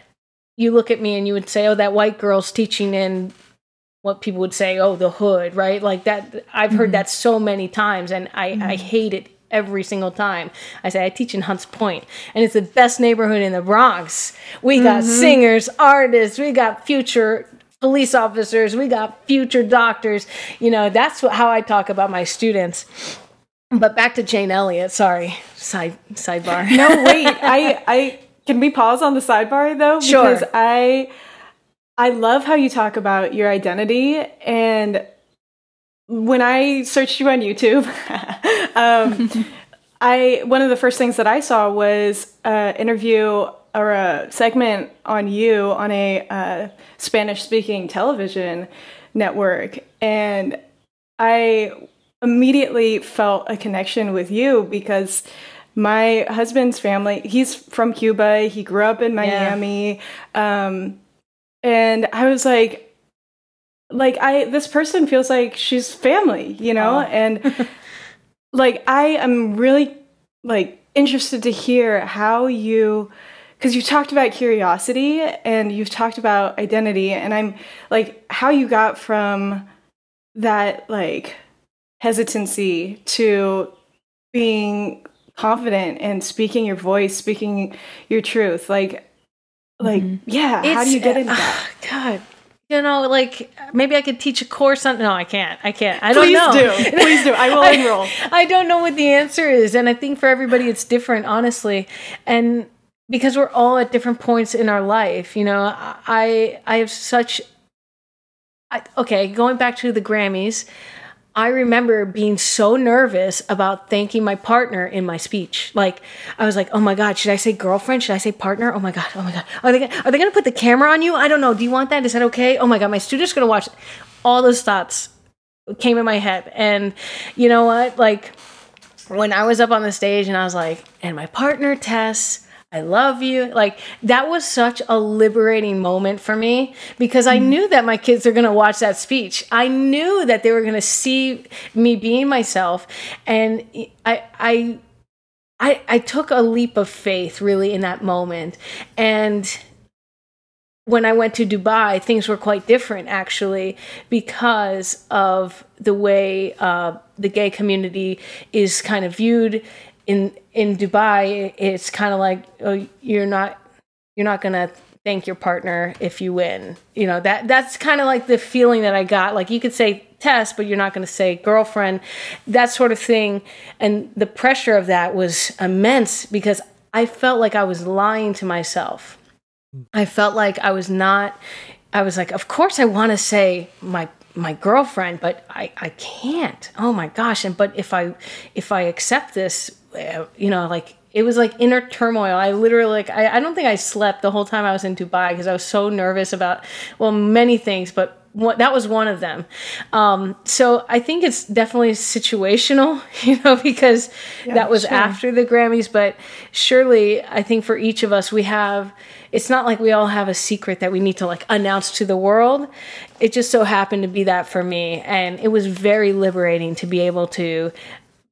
you look at me and you would say oh that white girl's teaching in what people would say oh the hood right like that i've heard mm-hmm. that so many times and i mm-hmm. i hate it every single time. I say I teach in Hunts Point, and it's the best neighborhood in the Bronx. We got mm-hmm. singers, artists, we got future police officers, we got future doctors. You know, that's what, how I talk about my students. But back to Jane Elliott. Sorry, side sidebar. no, wait. I I can we pause on the sidebar though? Sure. Because I I love how you talk about your identity and when I searched you on YouTube, um, I one of the first things that I saw was an interview or a segment on you on a uh, Spanish speaking television network, and I immediately felt a connection with you because my husband's family he's from cuba. He grew up in miami. Yeah. um, and i was like like i this person feels like she's family you know oh. and like i am really like interested to hear how you because you talked about curiosity and you've talked about identity and i'm like how you got from that like hesitancy to being confident and speaking your voice, speaking your truth. Like, like, mm-hmm. yeah. It's, how do you get into uh, that? God, you know, like maybe I could teach a course on. No, I can't. I can't. I don't Please know. Please do. Please do. I will I, enroll. I don't know what the answer is, and I think for everybody it's different, honestly, and because we're all at different points in our life. You know, I I have such. I, okay, going back to the Grammys, I remember being so nervous about thanking my partner in my speech. Like I was like, "Oh my god, should I say girlfriend? Should I say partner? Oh my god, oh my god, are they gonna, are they to put the camera on you? I don't know. Do you want that? Is that okay? Oh my god, my student's to watch." All those thoughts came in my head, and you know what? Like when I was up on the stage and I was like, "And my partner Tess." I love you. Like that was such a liberating moment for me because I mm. knew that my kids are going to watch that speech. I knew that they were going to see me being myself and I I I I took a leap of faith really in that moment. And when I went to Dubai, things were quite different actually because of the way uh, the gay community is kind of viewed in in Dubai, it's kind of like oh, you're not you're not gonna thank your partner if you win. You know that that's kind of like the feeling that I got. Like you could say Tess, but you're not going to say girlfriend, that sort of thing. And the pressure of that was immense because I felt like I was lying to myself. I felt like I was not. I was like, of course I want to say my my girlfriend, but I, I can't. Oh my gosh. And but if I if I accept this, you know, like it was like inner turmoil. I literally like I, I don't think I slept the whole time I was in Dubai because I was so nervous about well many things, but what, that was one of them. Um, so I think it's definitely situational, you know, because yeah, that was sure. after the Grammys. But surely, I think for each of us, we have. It's not like we all have a secret that we need to like announce to the world. It just so happened to be that for me, and it was very liberating to be able to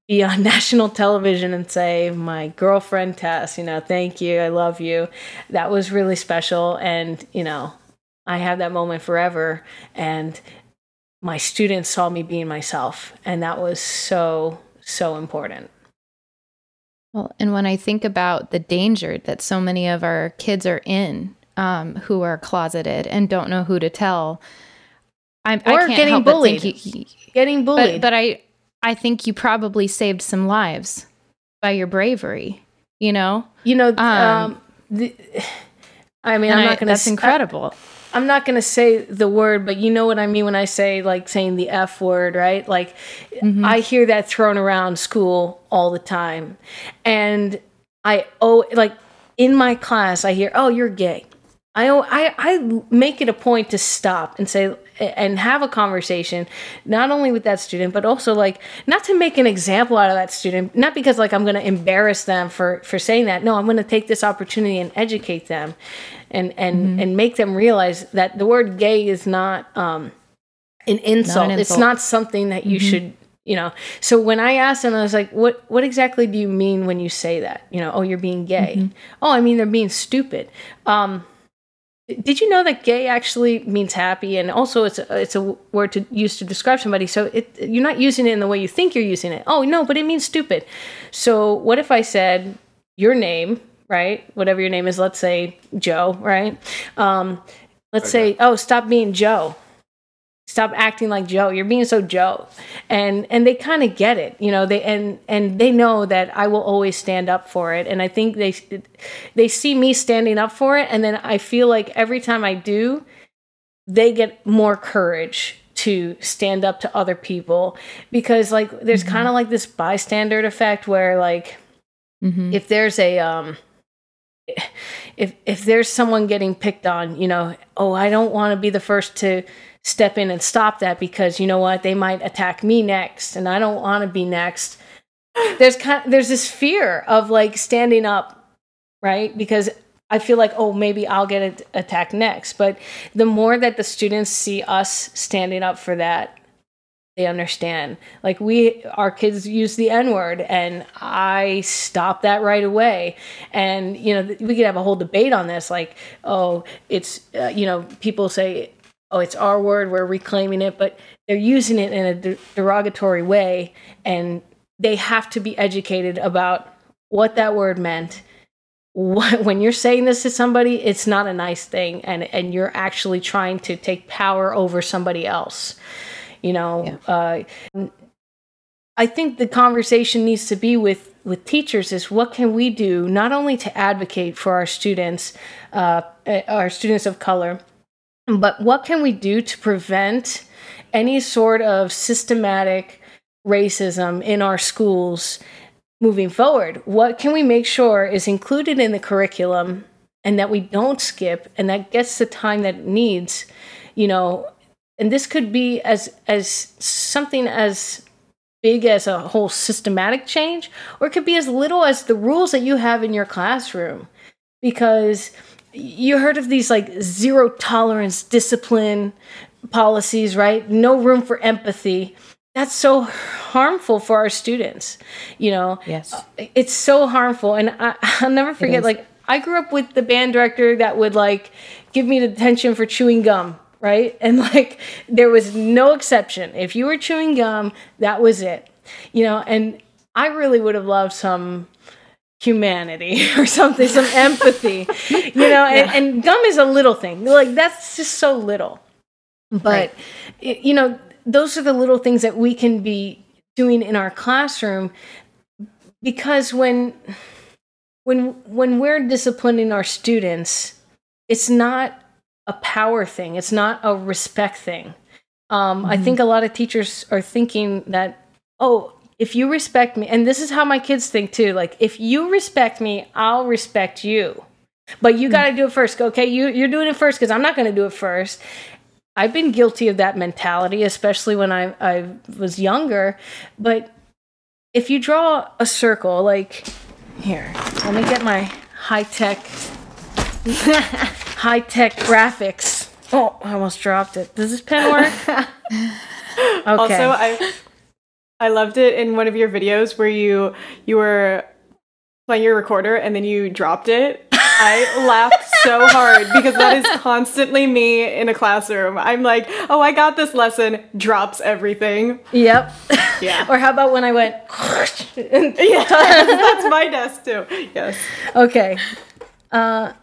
be on national television and say, My girlfriend Tess, you know, thank you, I love you. That was really special. And, you know, I have that moment forever. And my students saw me being myself. And that was so, so important. Well, and when I think about the danger that so many of our kids are in, um, who are closeted and don't know who to tell, I'm, or I can't getting help bullied. But think getting bullied. But, but I, I think you probably saved some lives by your bravery. You know, you know. Um, um the, I mean, I'm not going to. That's incredible. I, I'm not going to say the word, but you know what I mean when I say like saying the F word, right? Like mm-hmm. I hear that thrown around school all the time. And I oh like in my class I hear, "Oh, you're gay." I I I make it a point to stop and say and have a conversation not only with that student but also like not to make an example out of that student not because like i'm going to embarrass them for for saying that no i'm going to take this opportunity and educate them and and mm-hmm. and make them realize that the word gay is not um an insult, an insult. it's not something that you mm-hmm. should you know so when i asked them i was like what what exactly do you mean when you say that you know oh you're being gay mm-hmm. oh i mean they're being stupid um did you know that gay actually means happy, and also it's a, it's a word to use to describe somebody? So it, you're not using it in the way you think you're using it. Oh no, but it means stupid. So what if I said your name, right? Whatever your name is, let's say Joe, right? Um, let's okay. say, oh, stop being Joe stop acting like joe you're being so joe and and they kind of get it you know they and and they know that i will always stand up for it and i think they they see me standing up for it and then i feel like every time i do they get more courage to stand up to other people because like there's mm-hmm. kind of like this bystander effect where like mm-hmm. if there's a um if if there's someone getting picked on, you know, oh, I don't want to be the first to step in and stop that because you know what, they might attack me next and I don't want to be next. There's kind of, there's this fear of like standing up, right? Because I feel like, oh, maybe I'll get attacked next. But the more that the students see us standing up for that, they understand. Like we, our kids use the N word, and I stop that right away. And you know, we could have a whole debate on this. Like, oh, it's uh, you know, people say, oh, it's our word, we're reclaiming it, but they're using it in a derogatory way, and they have to be educated about what that word meant when you're saying this to somebody, it's not a nice thing, and and you're actually trying to take power over somebody else. You know, yeah. uh, I think the conversation needs to be with with teachers is what can we do not only to advocate for our students, uh, our students of color, but what can we do to prevent any sort of systematic racism in our schools moving forward? What can we make sure is included in the curriculum and that we don't skip and that gets the time that it needs? You know, and this could be as as something as big as a whole systematic change or it could be as little as the rules that you have in your classroom because you heard of these like zero tolerance discipline policies right? No room for empathy. That's so harmful for our students you know? Yes. Uh, it's so harmful. And I, i'll never forget like i grew up with the band director that would like give me the detention for chewing gum right? And like there was no exception. If you were chewing gum that was it you know? And i really would have loved some humanity or something some empathy you know yeah. and, and, gum is a little thing like that's just so little but right. you know those are the little things that we can be doing in our classroom because when when when we're disciplining our students it's not a power thing it's not a respect thing um, mm-hmm. i think a lot of teachers are thinking that oh if you respect me and this is how my kids think too like if you respect me i'll respect you but you mm. got to do it first okay you, you're doing it first because i'm not going to do it first I've been guilty of that mentality, especially when I, I was younger. But if you draw a circle, like here, let me get my high tech, high tech graphics. Oh, I almost dropped it. Does this pen work? okay. Also, I I loved it in one of your videos where you you were playing your recorder and then you dropped it I laughed so hard because that is constantly me in a classroom. I'm like, oh, I got this lesson, drops everything. Yep. Yeah. or how about when I went, yeah, that's my desk too. Yes. Okay. Uh,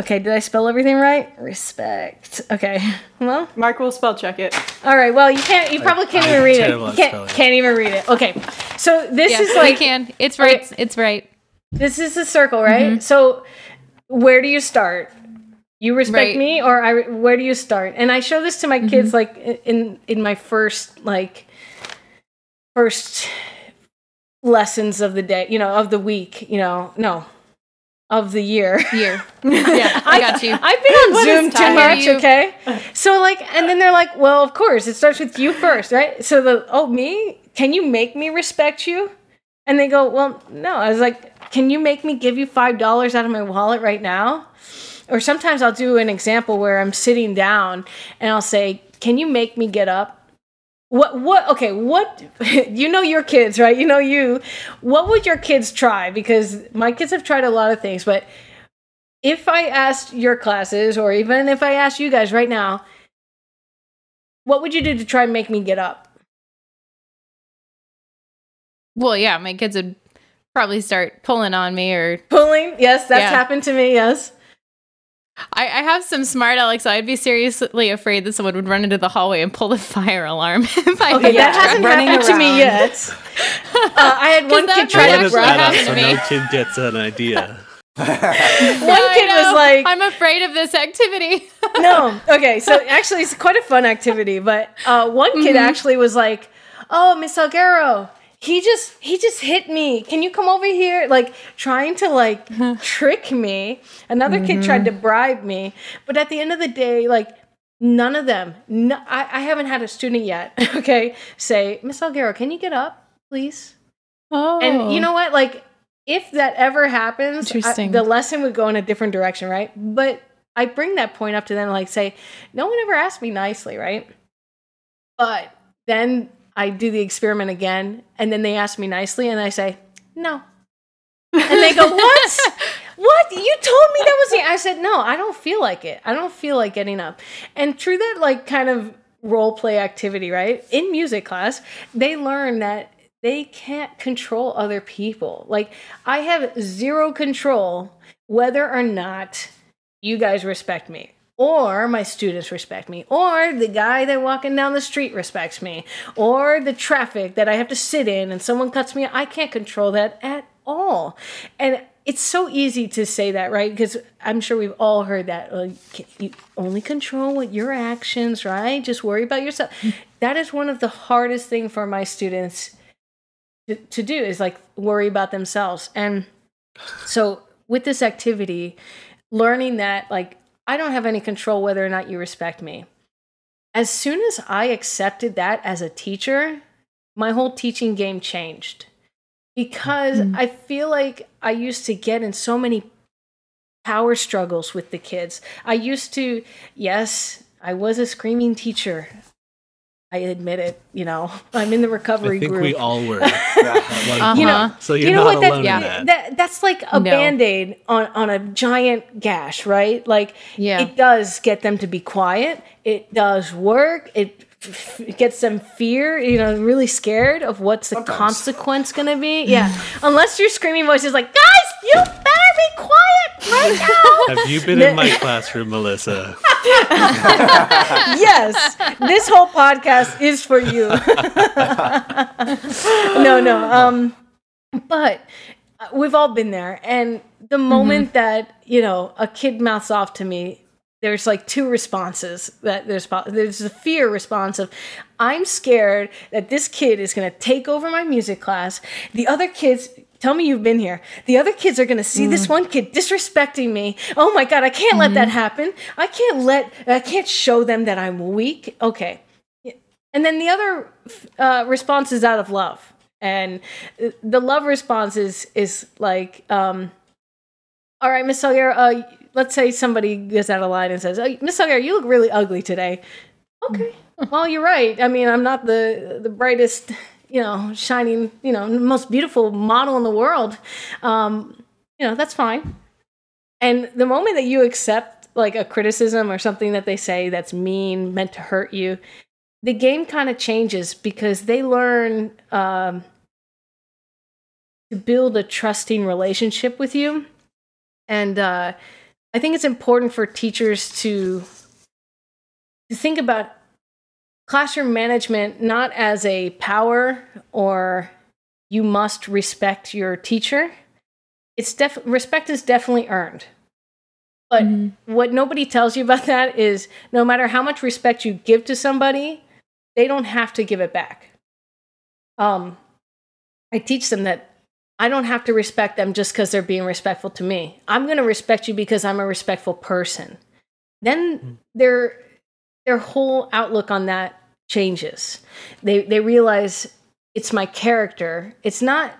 okay, did I spell everything right? Respect. Okay. Well, Mark will spell check it. All right. Well, you can't. You probably can't even read it. You can't, can't even read it. Okay. So this is like. You can. It's right. It's right. This is the circle, right? Mm-hmm. So where do you start? You respect right. me, or I? Where do you start? And I show this to my mm-hmm. kids, like in in my first like first lessons of the day, you know, of the week, you know, no, of the year. Year. Yeah, I got you. I've been on Zoom too much, okay? So like and then they're like, "Well, of course, it starts with you first, right?" So the oh, me? Can you make me respect you? And they go, "Well, no." I was like, can you make me give you $5 out of my wallet right now? Or sometimes I'll do an example where I'm sitting down and I'll say, Can you make me get up? What, what, okay, what, you know your kids, right? You know you. What would your kids try? Because my kids have tried a lot of things, but if I asked your classes, or even if I asked you guys right now, what would you do to try and make me get up? Well, yeah, my kids would probably start pulling on me or pulling. Yes, that's yeah. happened to me. Yes. I, I, have some smart Alex. So I'd be seriously afraid that someone would run into the hallway and pull the fire alarm. if I okay, that hasn't happened around. to me yet. uh, I had one kid try to grab so no kid gets an idea. one kid was like, "I'm afraid of this activity." no, okay. So actually, it's quite a fun activity. But uh, one kid mm-hmm. actually was like, "Oh, Miss Salguero, he just he just hit me. Can you come over here?" Like trying to like trick me. Another mm-hmm. kid tried to bribe me. But at the end of the day, like none of them. No, I, I haven't had a student yet. Okay, say, Miss Salguero can you get up, please? Oh, and you know what? Like if that ever happens, I, the lesson would go in a different direction, right? But I bring that point up to them, like say, no one ever asked me nicely, right? But then I do the experiment again, and then they ask me nicely, and I say, no. And they go, what? what? You told me that was the. I said, no, I don't feel like it. I don't feel like getting up. And through that, like, kind of role play activity, right? In music class, they learn that they can't control other people. Like, I have zero control whether or not you guys respect me or my students respect me, or the guy that walking down the street respects me, or the traffic that I have to sit in and someone cuts me. I can't control that at all. And it's so easy to say that, right? Because I'm sure we've all heard that. You only control what your actions, right? Just worry about yourself. that is one of the hardest thing for my students to, to do is like worry about themselves. And so with this activity, learning that like I don't have any control whether or not you respect me. As soon as I accepted that as a teacher, my whole teaching game changed because mm-hmm. I feel like I used to get in so many power struggles with the kids. I used to, yes, I was a screaming teacher. I admit it. You know, I'm in the recovery I think group. We all were. uh-huh. You know, so you're you know not what, alone that, in that. that. That's like a no. band aid on on a giant gash, right? Like, yeah. it does get them to be quiet. It does work. It gets them fear, you know, really scared of what's the Sometimes. consequence going to be. Yeah. Unless your screaming voice is like, guys, you better be quiet right now. Have you been in my classroom, Melissa? yes. This whole podcast is for you. no, no. Um, but we've all been there. And the moment mm-hmm. that, you know, a kid mouths off to me, there's like two responses that there's there's the fear response of i'm scared that this kid is going to take over my music class. The other kids tell me you've been here. The other kids are going to see mm. this one kid disrespecting me. Oh my god i can't mm-hmm. let that mm-hmm. happen. I can't let i can't show them that i'm weak. Okay. And then the other uh, response is out of love. And uh, the love response is is like um all right miss Salguero, uh let's say somebody gets out of line and says, oh, Miss Salguero, you look really ugly today. Okay. well, you're right. I mean, I'm not the the brightest, you know, shining, you know, most beautiful model in the world. Um, you know, that's fine. And the moment that you accept like a criticism or something that they say that's mean, meant to hurt you, the game kind of changes because they learn um, to build a trusting relationship with you. And uh, I think it's important for teachers to to think about classroom management not as a power or you must respect your teacher. It's def- respect is definitely earned. But mm-hmm. what nobody tells you about that is no matter how much respect you give to somebody, they don't have to give it back. Um, I teach them that I don't have to respect them just because they're being respectful to me. I'm going to respect you because I'm a respectful person. Then mm. their their whole outlook on that changes. They they realize it's my character. It's not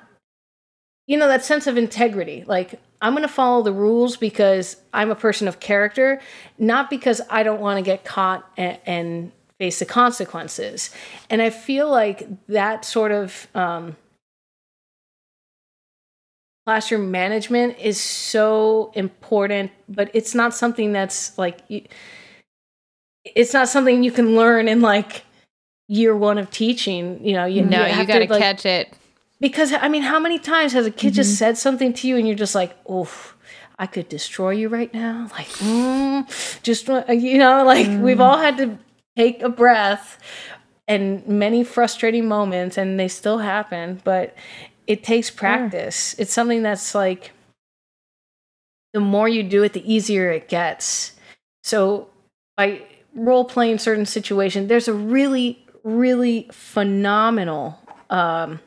you know that sense of integrity. Like I'm going to follow the rules because I'm a person of character, not because I don't want to get caught and, and, face the consequences. And I feel like that sort of um, classroom management is so important, but it's not something that's like it's not something you can learn in like year one of teaching. You know, you no, you, you got to like, catch it because I mean, how many times has a kid mm-hmm. just said something to you and you're just like, oof. I could destroy you right now. Like, mm, just, uh, you know, like mm. we've all had to take a breath and many frustrating moments, and they still happen. But it takes practice. It's something that's like the more you do it, the easier it gets. So by role playing certain situations, there's a really, really phenomenal um,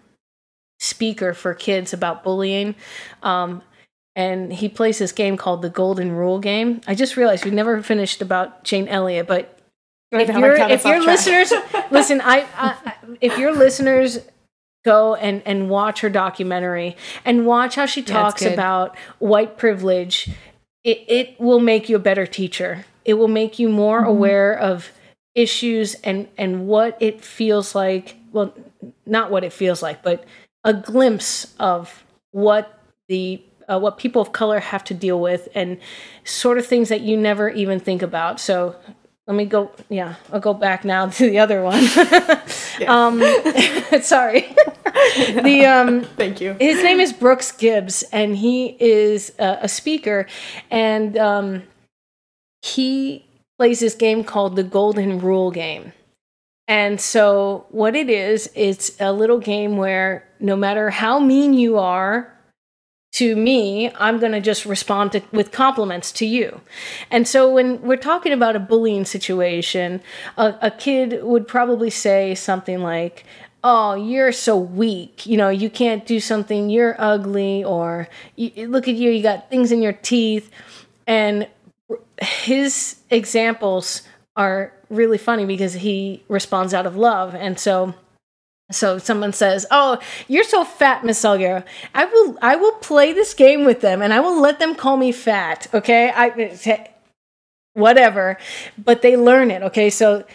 speaker for kids about bullying. Um, and he plays this game called the Golden Rule Game. I just realized we never finished about Jane Elliott, but if your if your listeners listen, I, I if your listeners go and and watch her documentary and watch how she talks yeah, about white privilege, it it will make you a better teacher. It will make you more mm-hmm. aware of issues and and what it feels like. Well, not what it feels like, but a glimpse of what the uh, what people of color have to deal with and sort of things that you never even think about. So let me go. Yeah, I'll go back now to the other one. um, sorry. the um, thank you. His name is Brooks Gibbs, and he is a, a speaker, and um, he plays this game called the Golden Rule Game. And so, what it is, it's a little game where no matter how mean you are to me, I'm going to just respond to, with compliments to you. And so, when we're talking about a bullying situation, a, a kid would probably say something like, Oh, you're so weak. You know, you can't do something. You're ugly. Or look at you, you got things in your teeth. And his examples are really funny because he responds out of love. And so so someone says, "Oh, you're so fat, Miss Salguero. I will I will play this game with them and I will let them call me fat, okay? I whatever. But they learn it, okay? So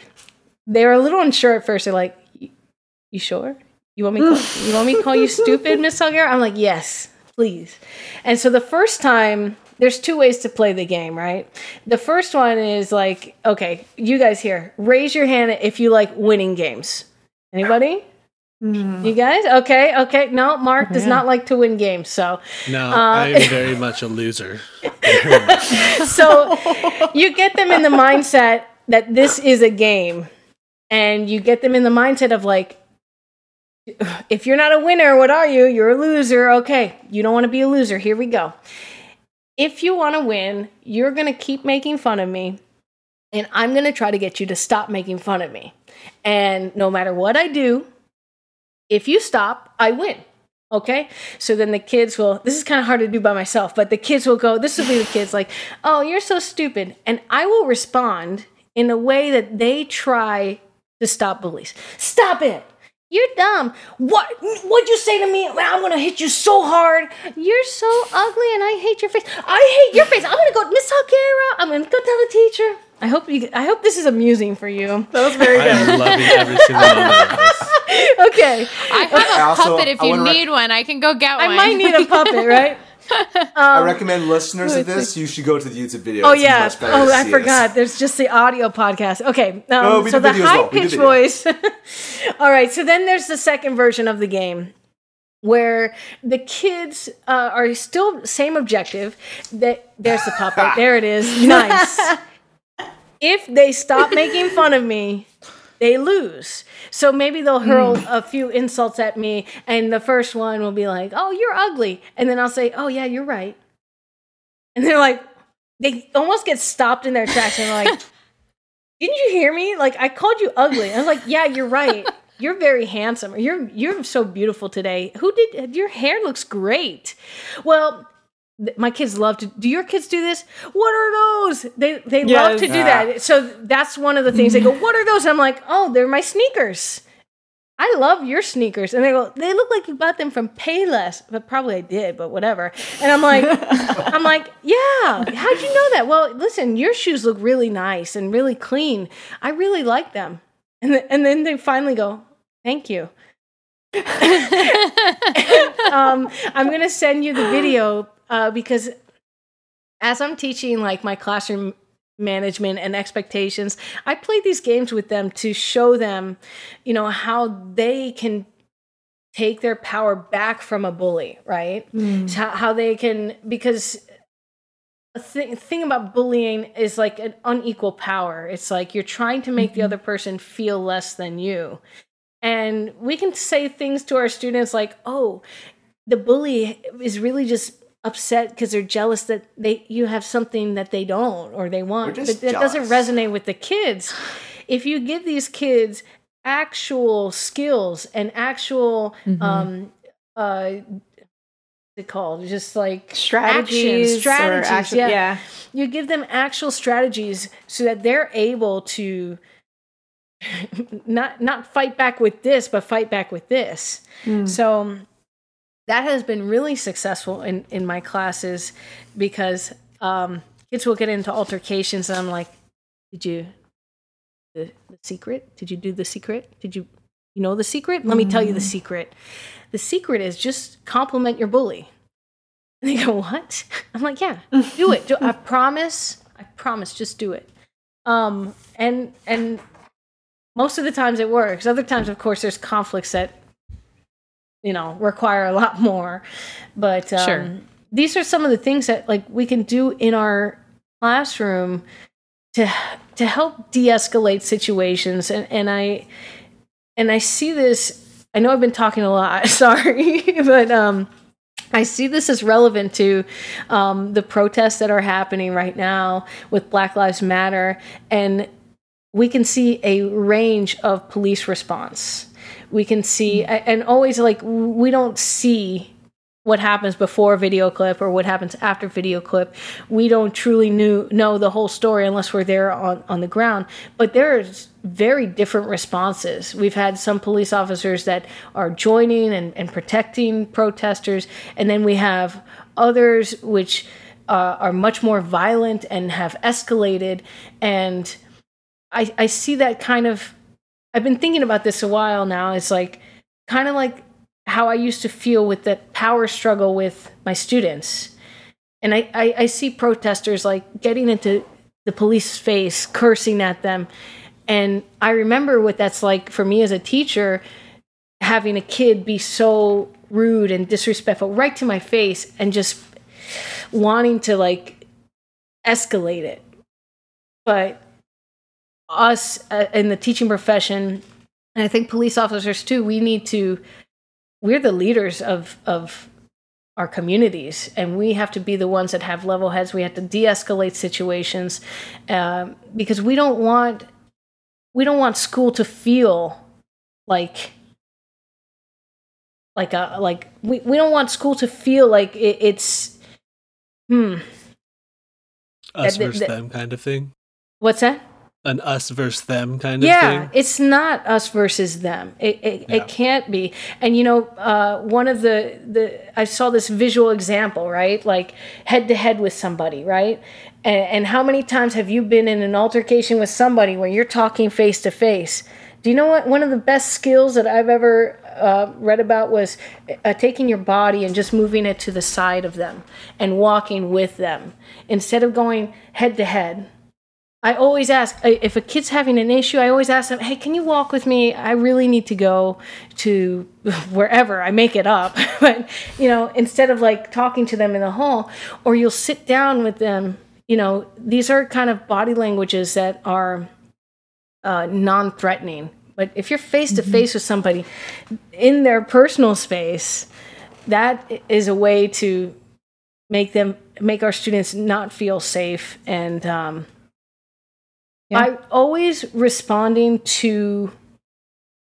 they're a little unsure at first. They're like, "You sure? You want me call, you want me to call you stupid, Miss Salguero?" I'm like, "Yes, please." And so the first time there's two ways to play the game, right? The first one is like, okay, you guys here, raise your hand if you like winning games. Anybody? Mm. You guys? Okay, okay. No, Mark does yeah. not like to win games, so No, uh, I'm very much a loser. so you get them in the mindset that this is a game. And you get them in the mindset of like if you're not a winner, what are you? You're a loser. Okay, you don't want to be a loser. Here we go if you want to win, you're going to keep making fun of me, and I'm going to try to get you to stop making fun of me. And no matter what I do, if you stop, I win. Okay. So then the kids will, this is kind of hard to do by myself, but the kids will go, this will be the kids like, oh, you're so stupid. And I will respond in a way that they try to stop bullies. Stop it. You're dumb. What? What'd you say to me? I'm gonna hit you so hard. You're so ugly, and I hate your face. I hate your face. I'm gonna go, Miss Salguero. I'm gonna go tell the teacher. I hope you. I hope this is amusing for you. That was very good. I'm loving every single moment of this. Okay. I have a also, puppet. If you need rec- one, I can go get one. I might need a puppet, right? Um, I recommend listeners of this. You should go to the YouTube video. Oh it's yeah. Oh, I forgot. There's just the audio podcast. Okay. Um, no, so the high pitched well. voice. All right. So then there's the second version of the game where the kids uh, are still same objective. That there's the puppet. there it is. Nice. If they stop making fun of me, they lose. So maybe they'll hurl mm. a few insults at me, and the first one will be like, "Oh, you're ugly," and then I'll say, "Oh yeah, you're right," and they're like, they almost get stopped in their tracks, and they're like, "Didn't you hear me? Like I called you ugly." And I was like, "Yeah, you're right." You're very handsome. You're you're so beautiful today. Who did your hair looks great. Well, my kids love to do your kids do this? What are those? They they yes. love to do that. So that's one of the things. They go what are those? I'm like oh they're my sneakers. I love your sneakers. And they go they look like you bought them from payless. But probably i did but whatever. And i'm like i'm like yeah how'd you know that? Well listen your shoes look really nice and really clean. I really like them. And, th- and then they finally go thank you. Um, i'm going to send you the video uh, because as I'm teaching like my classroom management and expectations, I play these games with them to show them, you know, how they can take their power back from a bully, right? Mm. How, how, they can because the thing, thing about bullying is like an unequal power. It's like you're trying to make mm-hmm. the other person feel less than you. And we can say things to our students like, "Oh, the bully is really just upset because they're jealous that they you have something that they don't or they want but that jealous. doesn't resonate with the kids if you give these kids actual skills and actual Mm-hmm. um uh what's it called just like strategies, action, strategies action, yeah. yeah. you give them actual strategies so that they're able to not not fight back with this but fight back with this so um, that has been really successful in in my classes because um kids will get into altercations and i'm like did you the, the secret? Did you do the secret? Did you you know the secret? Let me tell you the secret. The secret is just compliment your bully. And they go what? I'm like yeah do it. Do, i promise i promise just do it. Um and and most of the times it works. Other times of course there's conflicts that you know require a lot more but um, Sure. these are some of the things that like we can do in our classroom to to help de-escalate situations and and i and i see this i know i've been talking a lot sorry but um I see this as relevant to um, the protests that are happening right now with Black Lives Matter, and we can see a range of police response. We can see, a- and always like we don't see what happens before video clip or what happens after video clip. We don't truly knew, know the whole story unless we're there on, on the ground. But there's very different responses. We've had some police officers that are joining and, and protecting protesters, and then we have others which uh, are much more violent and have escalated. And I, I see that kind of. I've been thinking about this a while now. It's like kind of like how I used to feel with the power struggle with my students. And I, I, I see protesters like getting into the police face, cursing at them. And I remember what that's like for me as a teacher, having a kid be so rude and disrespectful right to my face and just wanting to like escalate it. But us uh, in the teaching profession, and I think police officers too, we need to we're the leaders of of our communities and we have to be the ones that have level heads. We have to de-escalate situations um, because we don't want we don't want school to feel like like a like we, we don't want school to feel like it, it's hmm. Us that- versus that- them kind of thing. what's that An us versus them kind of thing. yeah thing. it's not us versus them it, it, Yeah. it can't be and you know uh, one of the the i saw this visual example right like head to head with somebody right and, and how many times have you been in an altercation with somebody where you're talking face to face do you know what one of the best skills that i've ever uh, read about was uh, taking your body and just moving it to the side of them and walking with them instead of going head to head I always ask if a kid's having an issue. I always ask them, "Hey, can you walk with me? I really need to go to wherever. I make it up, but you know, instead of like talking to them in the hall, or you'll sit down with them. You know, these are kind of body languages that are uh, non-threatening. But if you're face to face with somebody in their personal space, that is a way to make them make our students not feel safe and. Um, I always responding to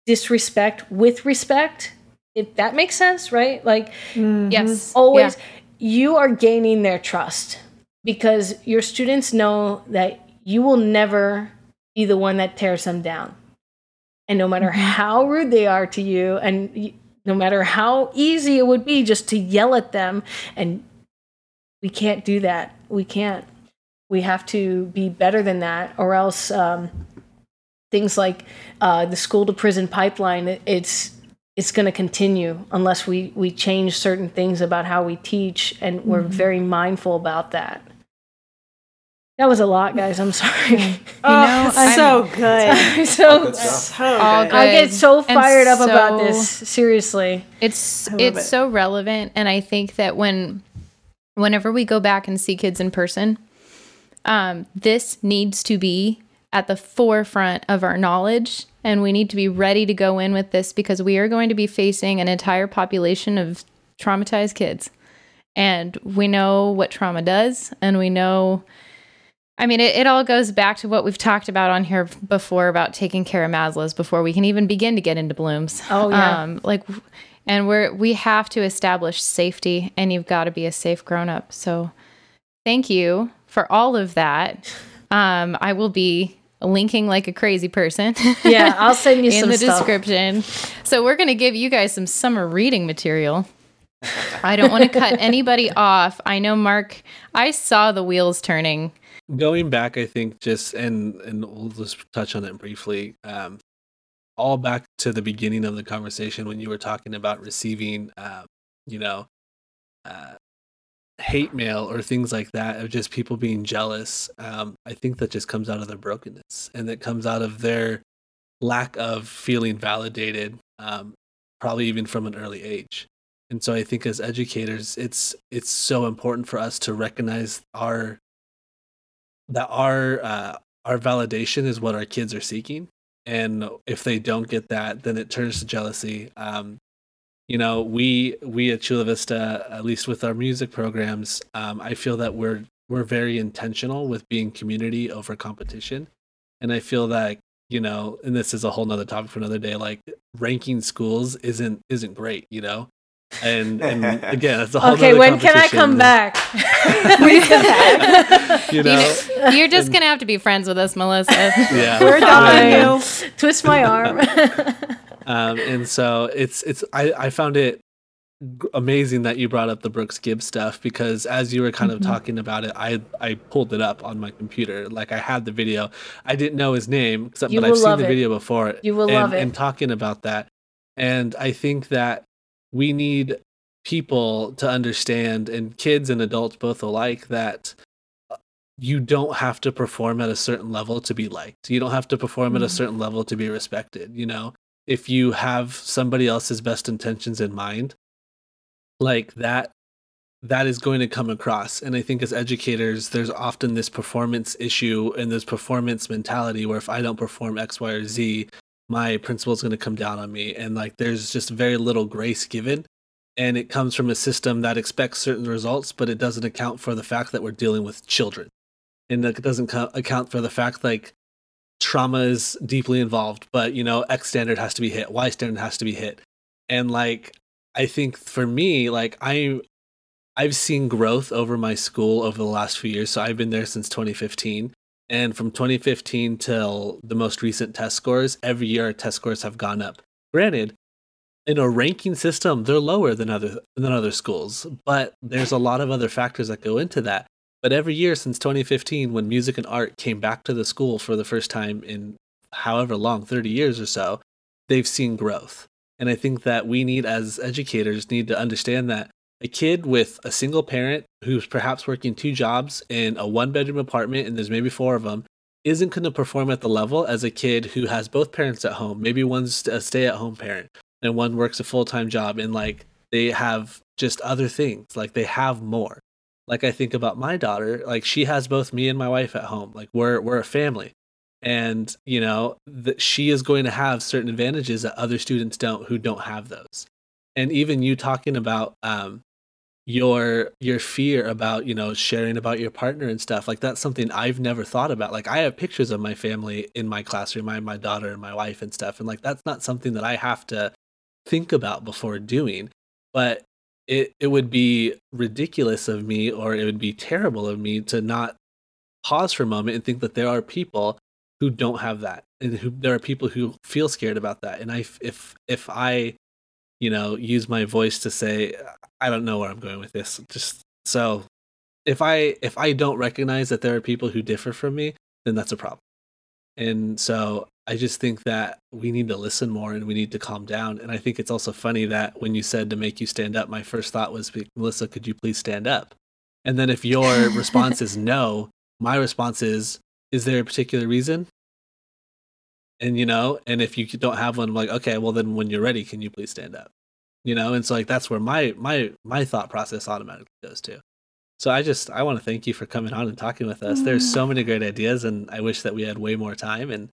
disrespect with respect. If that makes sense, right? Like mm-hmm. Yes. always you are gaining their trust because your students know that you will never be the one that tears them down. And no matter mm-hmm. how rude they are to you and no matter how easy it would be just to yell at them and we can't do that. We can't we have to be better than that or else um, things like uh, the school to prison pipeline it- it's it's going to continue unless we we change certain things about how we teach and we're very mindful about that that was a lot guys i'm sorry Oh, know, that's so good. I'm so Good stuff. So All good. good. i get so And fired up about this seriously It's it's it. so relevant and I think that when whenever we go back and see kids in person, um, this needs to be at the forefront of our knowledge and we need to be ready to go in with this because we are going to be facing an entire population of traumatized kids. And we know what trauma does, and we know I mean, it, it all goes back to what we've talked about on here before about taking care of Maslow's before we can even begin to get into Bloom's. Oh yeah. Um, like, and we're we have to establish safety, and you've got to be a safe grown up. So, thank you for all of that. Um, I will be linking like a crazy person. Yeah, I'll send you in some the stuff. description. So we're gonna give you guys some summer reading material. I don't want to cut anybody off. I know Mark. I saw the wheels turning going back, I think just and and we'll just touch on it briefly. Um, all back to the beginning of the conversation when you were talking about receiving, uh, you know, uh, hate mail or things like that of just people being jealous. Um, I think that just comes out of their brokenness and that comes out of their lack of feeling validated, um, probably even from an early age. And so I think as educators, it's it's so important for us to recognize our that our uh, our validation is what our kids are seeking, and if they don't get that, then it turns to jealousy. Um, you know, we we at Chula Vista, at least with our music programs, um, I feel that we're we're very intentional with being community over competition, and I feel that you know, and this is a whole nother topic for another day. Like ranking schools isn't isn't great, you know and and again, it's a whole okay. When can I come back? you know, you're just and, gonna have to be friends with us, Melissa. Yeah, we're dying. Twist my arm. um, and so it's it's I I found it amazing that you brought up the Brooks Gibbs stuff because as you were kind of mm-hmm. talking about it, I I pulled it up on my computer. Like I had the video. I didn't know his name, except, but I've seen the it. video before. You will and, love it. And talking about that, and I think that we need people to understand, and kids and adults both alike, that uh, you don't have to perform at a certain level to be liked. You don't have to perform mm-hmm. at a mm-hmm. certain level to be respected. You know, if you have somebody else's best intentions in mind, like that, that is going to come across. And I think as educators, there's often this performance issue and this performance mentality where if I don't perform X, Y, or Z, my principal is going to come down on me. And like there's just very little grace given. And it comes from a system that expects certain results but it doesn't account for the fact that we're dealing with children. And it doesn't co- account for the fact like trauma is deeply involved but you know x standard has to be hit y standard has to be hit and like i think for me like i i've seen growth over my school over the last few years so i've been there since 2015 and from 2015 till the most recent test scores, every year our test scores have gone up. Granted, in a ranking system, they're lower than other than other schools, but there's a lot of other factors that go into that. But every year since 2015, when music and art came back to the school for the first time in however long, 30 years or so, they've seen growth. And I think that we need, as educators, need to understand that a kid with a single parent who's perhaps working two jobs in a one bedroom apartment and there's maybe four of them isn't going to perform at the level as a kid who has both parents at home. Maybe one's a stay at home parent and one works a full time job and like they have just other things. Like they have more. Like I think about my daughter, like she has both me and my wife at home. Like we're we're a family. And, you know, that she is going to have certain advantages that other students don't who don't have those. And even you talking about um your your fear about you know sharing about your partner and stuff like that's something i've never thought about like i have pictures of my family in my classroom i my daughter and my wife and stuff and like that's not something that i have to think about before doing but it it would be ridiculous of me or it would be terrible of me to not pause for a moment and think that there are people who don't have that and who there are people who feel scared about that and i if if i you know use my voice to say I don't know where I'm going with this. Just so if I if I don't recognize that there are people who differ from me, then that's a problem. And so I just think that we need to listen more and we need to calm down. And I think it's also funny that when you said to make you stand up, my first thought was, Melissa, could you please stand up? And then if your response is no, my response is, is there a particular reason? And you know, and if you don't have one, I'm like, okay, well then when you're ready, can you please stand up? you know and so like that's where my my my thought process automatically goes to so i just i want to thank you for coming on and talking with us there's mm. so many great ideas and i wish that we had way more time and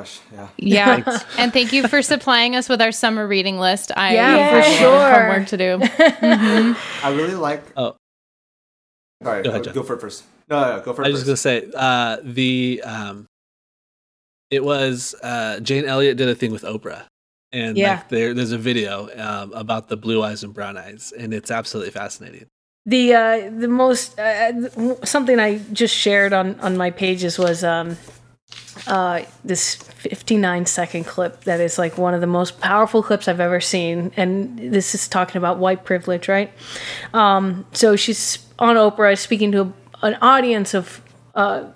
Gosh, yeah. Yeah. and thank you for supplying us with our summer reading list. I Yeah, for for sure sure. have homework to do. Mhm. I really like. Oh. All right, Go ahead, go, for it first. No, no, no, go for it I was first. just gonna say uh, the um, it was uh, Jane Elliott did a thing with Oprah, and Yeah. like there there's a video um, about the blue eyes and brown eyes, and it's absolutely fascinating. The uh, the most uh, something I just shared on on my pages was um, uh, this 59 second clip that is like one of the most powerful clips I've ever seen, and this is talking about white privilege, right? Um, so she's on Oprah speaking to a, an audience of uh,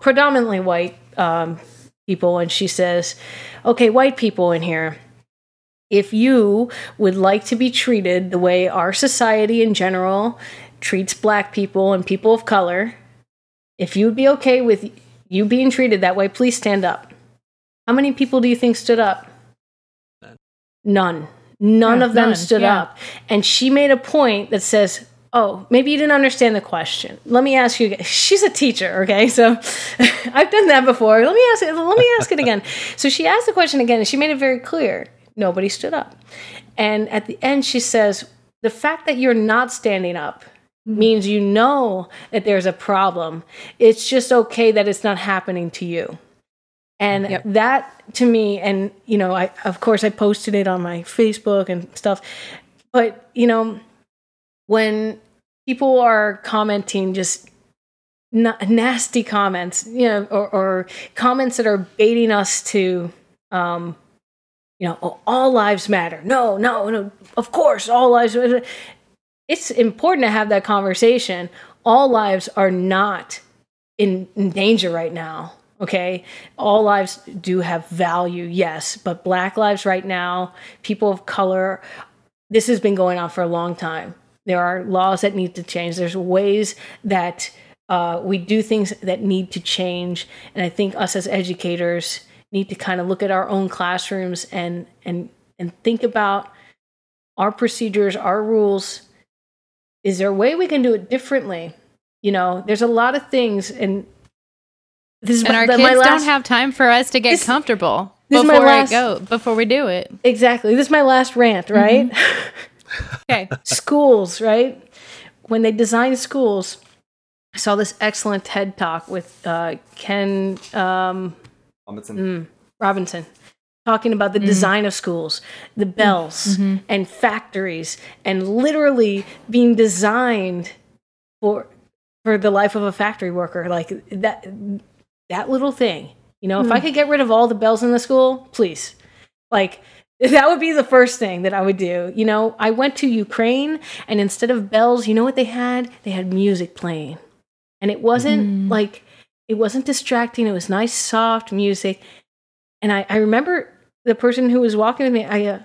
predominantly white um, people, and she says, "Okay, white people in here." if you would like to be treated the way our society in general treats black people and people of color, if you would be okay with you being treated that way, please stand up. How many people do you think stood up? None. None. Yeah, of them none, stood yeah. up. And she made a point that says, Oh, maybe you didn't understand the question. Let me ask you again. She's a teacher, okay? So I've done that before. Let me ask it, let me ask it again. So she asked the question again and she made it very clear. Nobody stood up. And at the end, she says, The fact that you're not standing up means you know that there's a problem. It's just okay that it's not happening to you. And Yep. that to me, and you know, I of course I posted it on my Facebook and stuff, but you know, when people are commenting just na- nasty comments, you know, or, or comments that are baiting us to, um, you know, oh, all lives matter. No, no, no. Of course, all lives. Matter. It's important to have that conversation. All lives are not in, in danger right now. Okay, all lives do have value, yes, but Black lives right now, people of color, this has been going on for a long time. There are laws that need to change. There's ways that uh, we do things that need to change, and I think us as educators need to kind of look at our own classrooms and and and think about our procedures, our rules. Is there a way we can do it differently? You know, there's a lot of things, and this is And my, our the- kids my last, don't have time for us to get This- comfortable this is my before last- it go before we do it. exactly. This is my last rant, right? Okay. schools, right? When they design schools, I saw this excellent TED talk with uh, Ken um, Robinson. mm, Robinson talking about the mm-hmm. design of schools, the mm-hmm. bells mm-hmm. and factories, and literally being designed for for the life of a factory worker. Like that that little thing. You know, if I mm. could get rid of all the bells in the school, please. Like that would be the first thing that I would do. You know, I went to Ukraine and instead of bells, you know what they had? They had music playing. And it wasn't mm. like it wasn't distracting. It was nice, soft music. And I, I remember the person who was walking with me, I uh,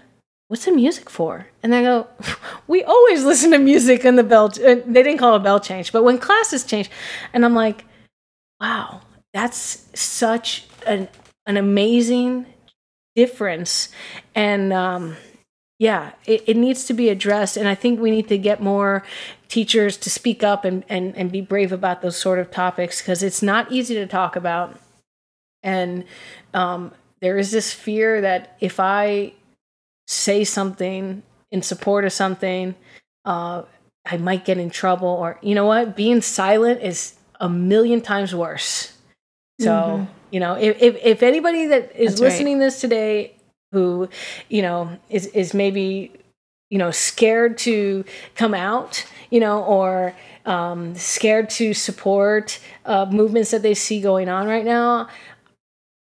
what's the music for? And I go, we always listen to music in the bell. Uh, they didn't call it a bell change, but when classes change, and I'm like, wow, that's such an an amazing difference, and um, yeah, it, it needs to be addressed. And I think we need to get more teachers to speak up and and, and be brave about those sort of topics because it's not easy to talk about, and um, there is this fear that if I say something in support of something, uh, I might get in trouble. Or, you know what? Being silent is a million times worse. So, you know, if, if, if anybody that is That's right. listening this today who, you know, is, is maybe, you know, scared to come out, you know, or um, scared to support uh, movements that they see going on right now,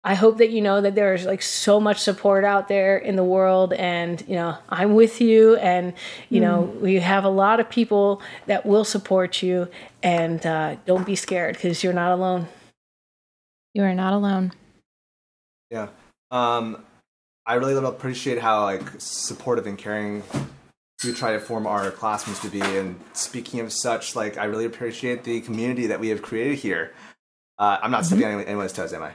I hope that you know that there's like so much support out there in the world, and you know I'm with you, and you know we have a lot of people that will support you, and uh, don't be scared because you're not alone. You are not alone. Yeah. Um, I really appreciate how like supportive and caring we try to form our classrooms to be. And speaking of such, like I really appreciate the community that we have created here. Uh, I'm not stepping on anyone's toes, am I?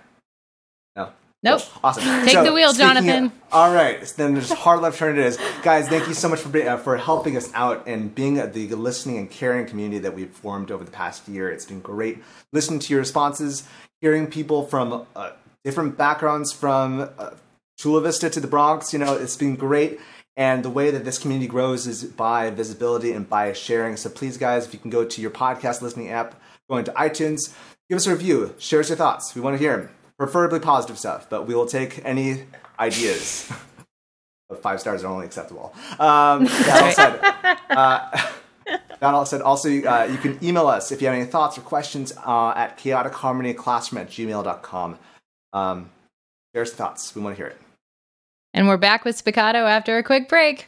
No. Nope. Awesome. Take the wheel, speaking of- Jonathan. all right. So then there's hard left turn it is. Guys, thank you so much for being, uh, for helping us out and being the listening and caring community that we've formed over the past year. It's been great listening to your responses, hearing people from uh, different backgrounds from uh, Chula Vista to the Bronx. You know, it's been great. And the way that this community grows is by visibility and by sharing. So please, guys, if you can go to your podcast listening app, go into iTunes, give us a review, share us your thoughts. We want to hear them, preferably positive stuff, but we will take any ideas. Five stars are only acceptable. Um, that all said, uh, that all said, also uh, you can email us if you have any thoughts or questions uh, at chaoticharmonyclassroom at gmail.com. Um, share us thoughts. We want to hear it. And we're back with Spiccato after a quick break.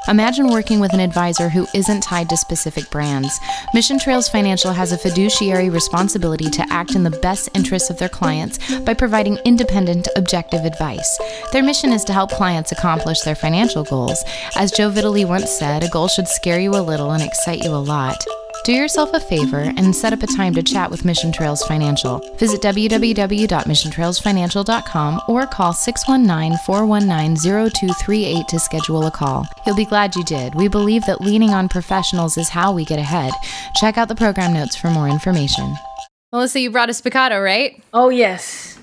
Imagine working with an advisor who isn't tied to specific brands. Mission Trails Financial has a fiduciary responsibility to act in the best interests of their clients by providing independent, objective advice. Their mission is to help clients accomplish their financial goals. As Joe Vitale once said, a goal should scare you a little and excite you a lot. Do yourself a favor and set up a time to chat with Mission Trails Financial. Visit www.missiontrailsfinancial.com or call 619 419 0238 to schedule a call. You'll be glad you did. We believe that leaning on professionals is how we get ahead. Check out the program notes for more information. Melissa, you brought a spiccato, right? Oh, yes.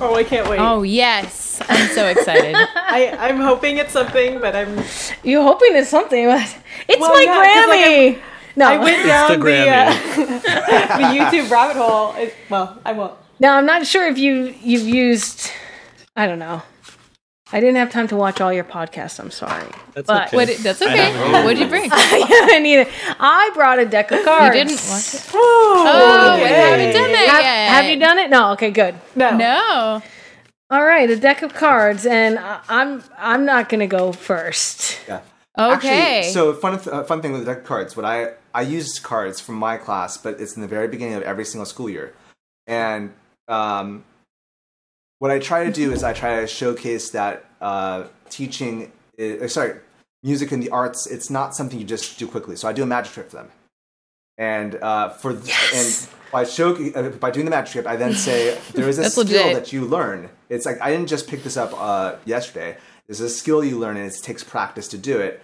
Oh, I can't wait. Oh, yes. I'm so excited. I, I'm hoping it's something, but I'm. You're hoping it's something, but it's Well, my yeah, 'cause, like, Grammy. no, I went down the the, uh, the YouTube rabbit hole. It, well, I won't. now I'm not sure if you you've used. I don't know. I didn't have time to watch all your podcasts. I'm sorry. That's But- okay. What, that's I okay. haven't What'd you bring? I need it. I brought a deck of cards. You didn't watch it? Oh, Oh, we haven't done that Have, yet. have you done it? No. Okay, good. No. No. All right, a deck of cards, and I- I'm I'm not gonna go first. Yeah. Okay. Actually, so fun, uh, fun thing with the deck of cards. What I I used cards from my class, but it's in the very beginning of every single school year, and um, what I try to do is I try to showcase that uh, teaching, is, uh, sorry, music and the arts. It's not something you just do quickly. So I do a magic trick for them, and uh, for and by show uh, by doing the magic trick, I then say there is a skill legit. that you learn. It's like I didn't just pick this up uh, yesterday. There's a skill you learn, and it takes practice to do it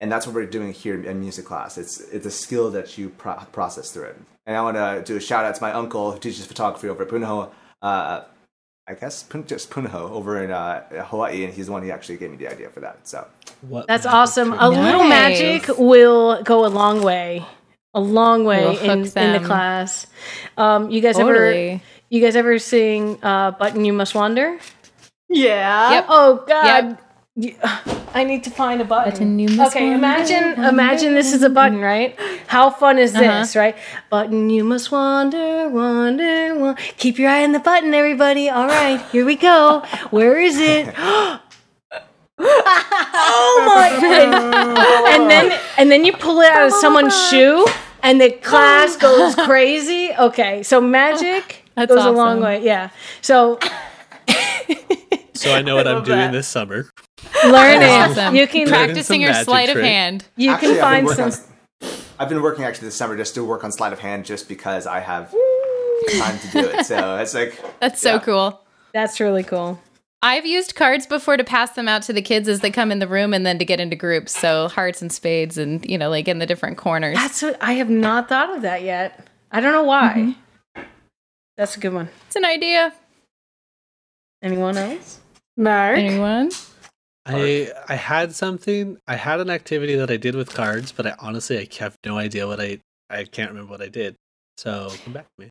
and that's what we're doing here in music class. It's it's a skill that you pro- process through it. And I want to do a shout out to my uncle who teaches photography over at Punahou. Uh, I guess Pun- just Punahou over in uh, Hawaii, and he's the one who actually gave me the idea for that. So What That's awesome. trick? A little magic will go a long way. A long way in, in the class. Um, you guys ever Totally. you guys ever sing uh, "Button You Must Wander"? Yeah. Yep. Oh God, Yep. I need to find a button. Button you must okay, wander, imagine imagine this is a button, right? How fun is this, right? Button you must wander, wander, wander. Keep your eye on the button, everybody. All right, here we go. Where is it? oh my! And, and then and then you pull it out of someone's shoe, and the class goes crazy. Okay, so magic That's goes a long way. Yeah. So So I know what I'm doing that. this summer. Learning. it. Awesome. You can Practicing your magic sleight of hand. you Actually, can I've been find working some. on- I've been working actually this summer just to work on sleight of hand, just because I have time to do it. So it's like That's so cool. That's really cool. I've used cards before to pass them out to the kids as they come in the room and then to get into groups. So hearts and spades and, you know, like in the different corners. That's what I have not thought of that yet. I don't know why. Mm-hmm. That's a good one. It's an idea. Anyone else? Mark. Anyone? I I had something. I had an activity that I did with cards, but I honestly I have no idea what I I can't remember what I did. So come back to me.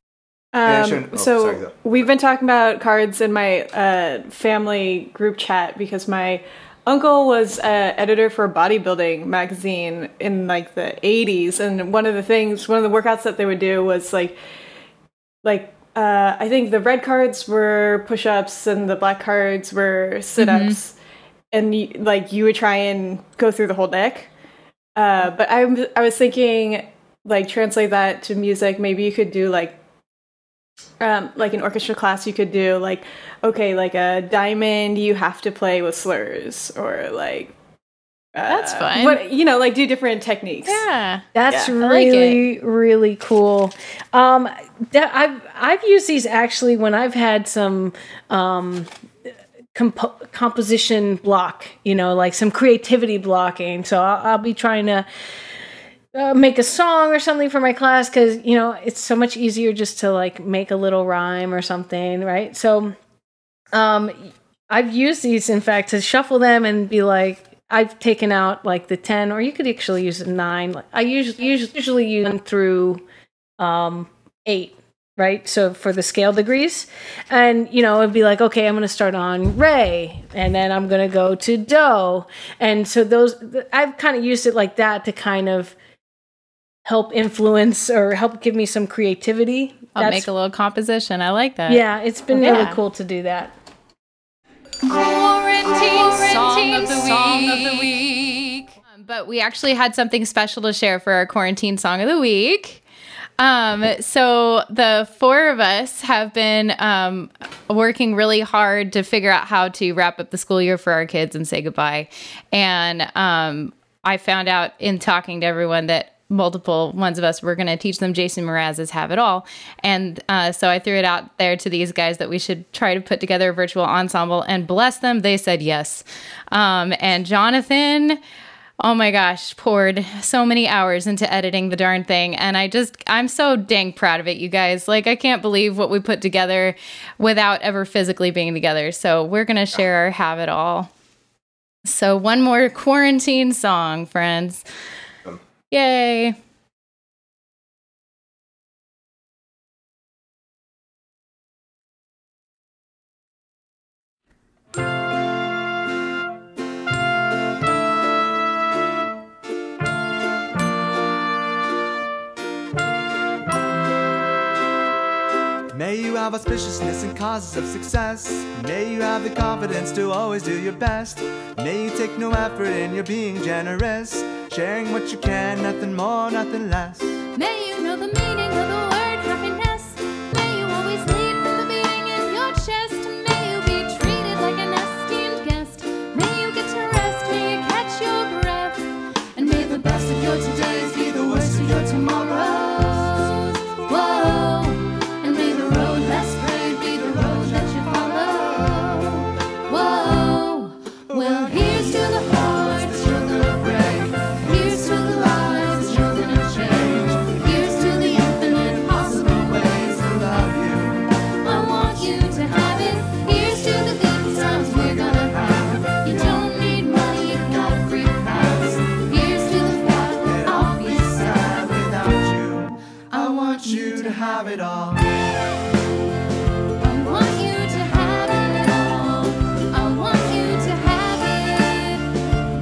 Yeah, Um, sure. Oh, so sorry, we've been talking about cards in my uh, family group chat because my uncle was uh, editor for a bodybuilding magazine in like the 80s and one of the things one of the workouts that they would do was like like uh, i think the red cards were push-ups and the black cards were sit-ups. And you, like you would try and go through the whole deck. Uh, but I, I was thinking like translate that to music. Maybe you could do like um, like an orchestra class, you could do like, okay, like a diamond, you have to play with slurs, or like that's uh, fun. But you know, like do different techniques. Yeah, that's yeah. really like really cool. Um, that I've I've used these actually when I've had some um, comp- composition block. You know, like some creativity blocking. So I'll, I'll be trying to. Uh, make a song or something for my class because you know it's so much easier just to like make a little rhyme or something right so um i've used these in fact to shuffle them and be like I've taken out like the 10, or you could actually use a 9. I usually, usually use them through um, 8, right? So for the scale degrees. And, you know, it'd be like, okay, I'm going to start on Re, and then I'm going to go to Do. And so those, I've kind of used it like that to kind of help influence or help give me some creativity. I'll That's, make a little composition. I like that. Yeah, it's been yeah. really cool to do that. Quarantine, song, of the, song of the week. Um, but we actually had something special to share for our quarantine song of the week. Um, so the four of us have been um, working really hard to figure out how to wrap up the school year for our kids and say goodbye. And um, I found out in talking to everyone that multiple ones of us were going to teach them Jason Mraz's Have It All. And uh, so I threw it out there to these guys that we should try to put together a virtual ensemble and bless them. They said yes. Um, and Jonathan, oh my gosh, poured so many hours into editing the darn thing. And I just, I'm so dang proud of it, you guys. Like, I can't believe what we put together without ever physically being together. So we're going to share our Have It All. So, one more quarantine song, friends. Yay. Have auspiciousness and causes of success. May you have the confidence to always do your best. May you take no effort in your being generous. Sharing what you can, nothing more, nothing less. May you know the meaning of the word happiness. May you always lead from the beating in your chest. Have it all. I want you to have it all. I want you to have it.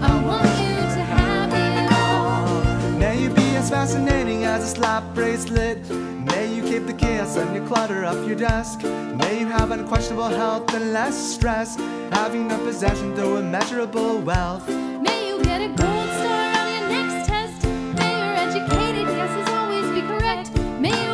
I want you to have it all. May you be as fascinating as a slap bracelet. May you keep the chaos and your clutter off your desk. May you have unquestionable health and less stress. Having no possession though immeasurable wealth. May you get a gold star on your next test. May your educated guesses always be correct. May you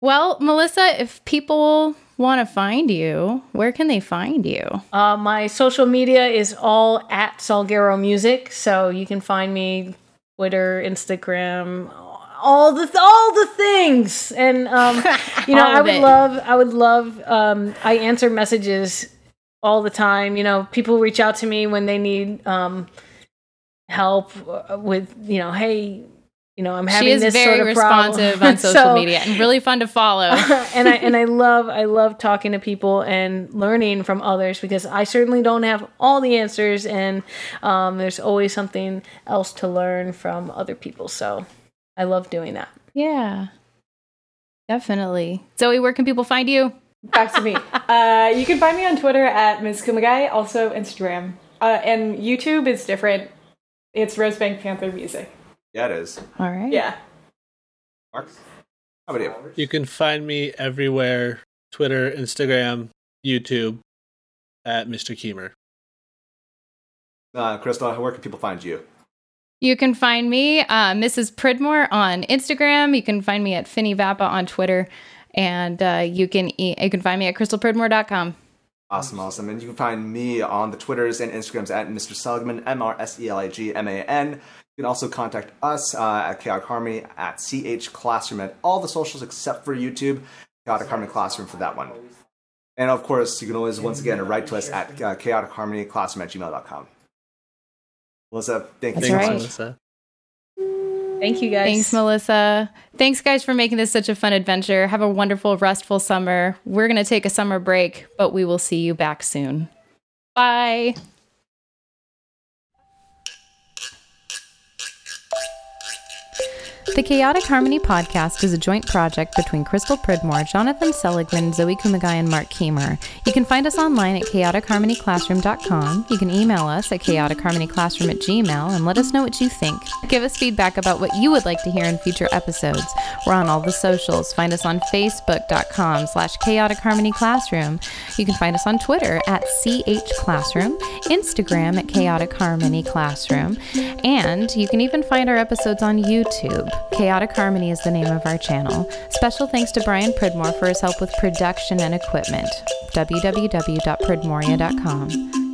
Well, Melissa, if people want to find you, where can they find you? Uh, my social media is all at Salguero Music, so you can find me Twitter, Instagram, all the all the things. And um, you know, I would it. love, I would love. Um, I answer messages all the time. You know, people reach out to me when they need um, help with, you know, hey, you know, I'm having She is this very sort of problem. responsive on social So- media and really fun to follow. and I and I love I love talking to people and learning from others because I certainly don't have all the answers and um, there's always something else to learn from other people. So I love doing that. yeah, definitely. Zoe, where can people find you? Back to me. Uh, you can find me on Twitter at Ms. Kumagai, also Instagram. Uh, and YouTube is different. It's Rosebank Panther Music. Yeah, it is. All right. Yeah. Mark, how about you? You can find me everywhere Twitter, Instagram, YouTube at Mr. Keemer. Uh, Crystal, where can people find you? You can find me, uh, Mrs. Pridmore, on Instagram. You can find me at Finny Vappa on Twitter, and uh, you can e- you can find me at crystalpridmore.com. Awesome, awesome. And you can find me on the Twitters and Instagrams at Mr. Seligman, M R S E L I G M A N. You can also contact us uh, at Chaotic Harmony at CH Classroom at all the socials except for YouTube, Chaotic Harmony Classroom for that one. And of course, you can always, once again, write to us at uh, chaoticharmonyclassroom at gmail.com. Melissa, thank you That's so right. much. Melissa. Thank you guys. Thanks, Melissa. Thanks, guys, for making this such a fun adventure. Have a wonderful, restful summer. We're going to take a summer break, but we will see you back soon. Bye. The Chaotic Harmony podcast is a joint project between Crystal Pridmore, Jonathan Seligman, Zoe Kumagai, and Mark Keemer. You can find us online at chaoticharmonyclassroom.com. You can email us at chaoticharmonyclassroom at gmail and let us know what you think. Give us feedback about what you would like to hear in future episodes. We're on all the socials. Find us on facebook.com slash chaotic harmony classroom. You can find us on Twitter at CH Classroom, Instagram at chaotic harmony classroom, and you can even find our episodes on YouTube. Chaotic Harmony is the name of our channel. Special thanks to Brian Pridmore for his help with production and equipment. www.pridmoria.com.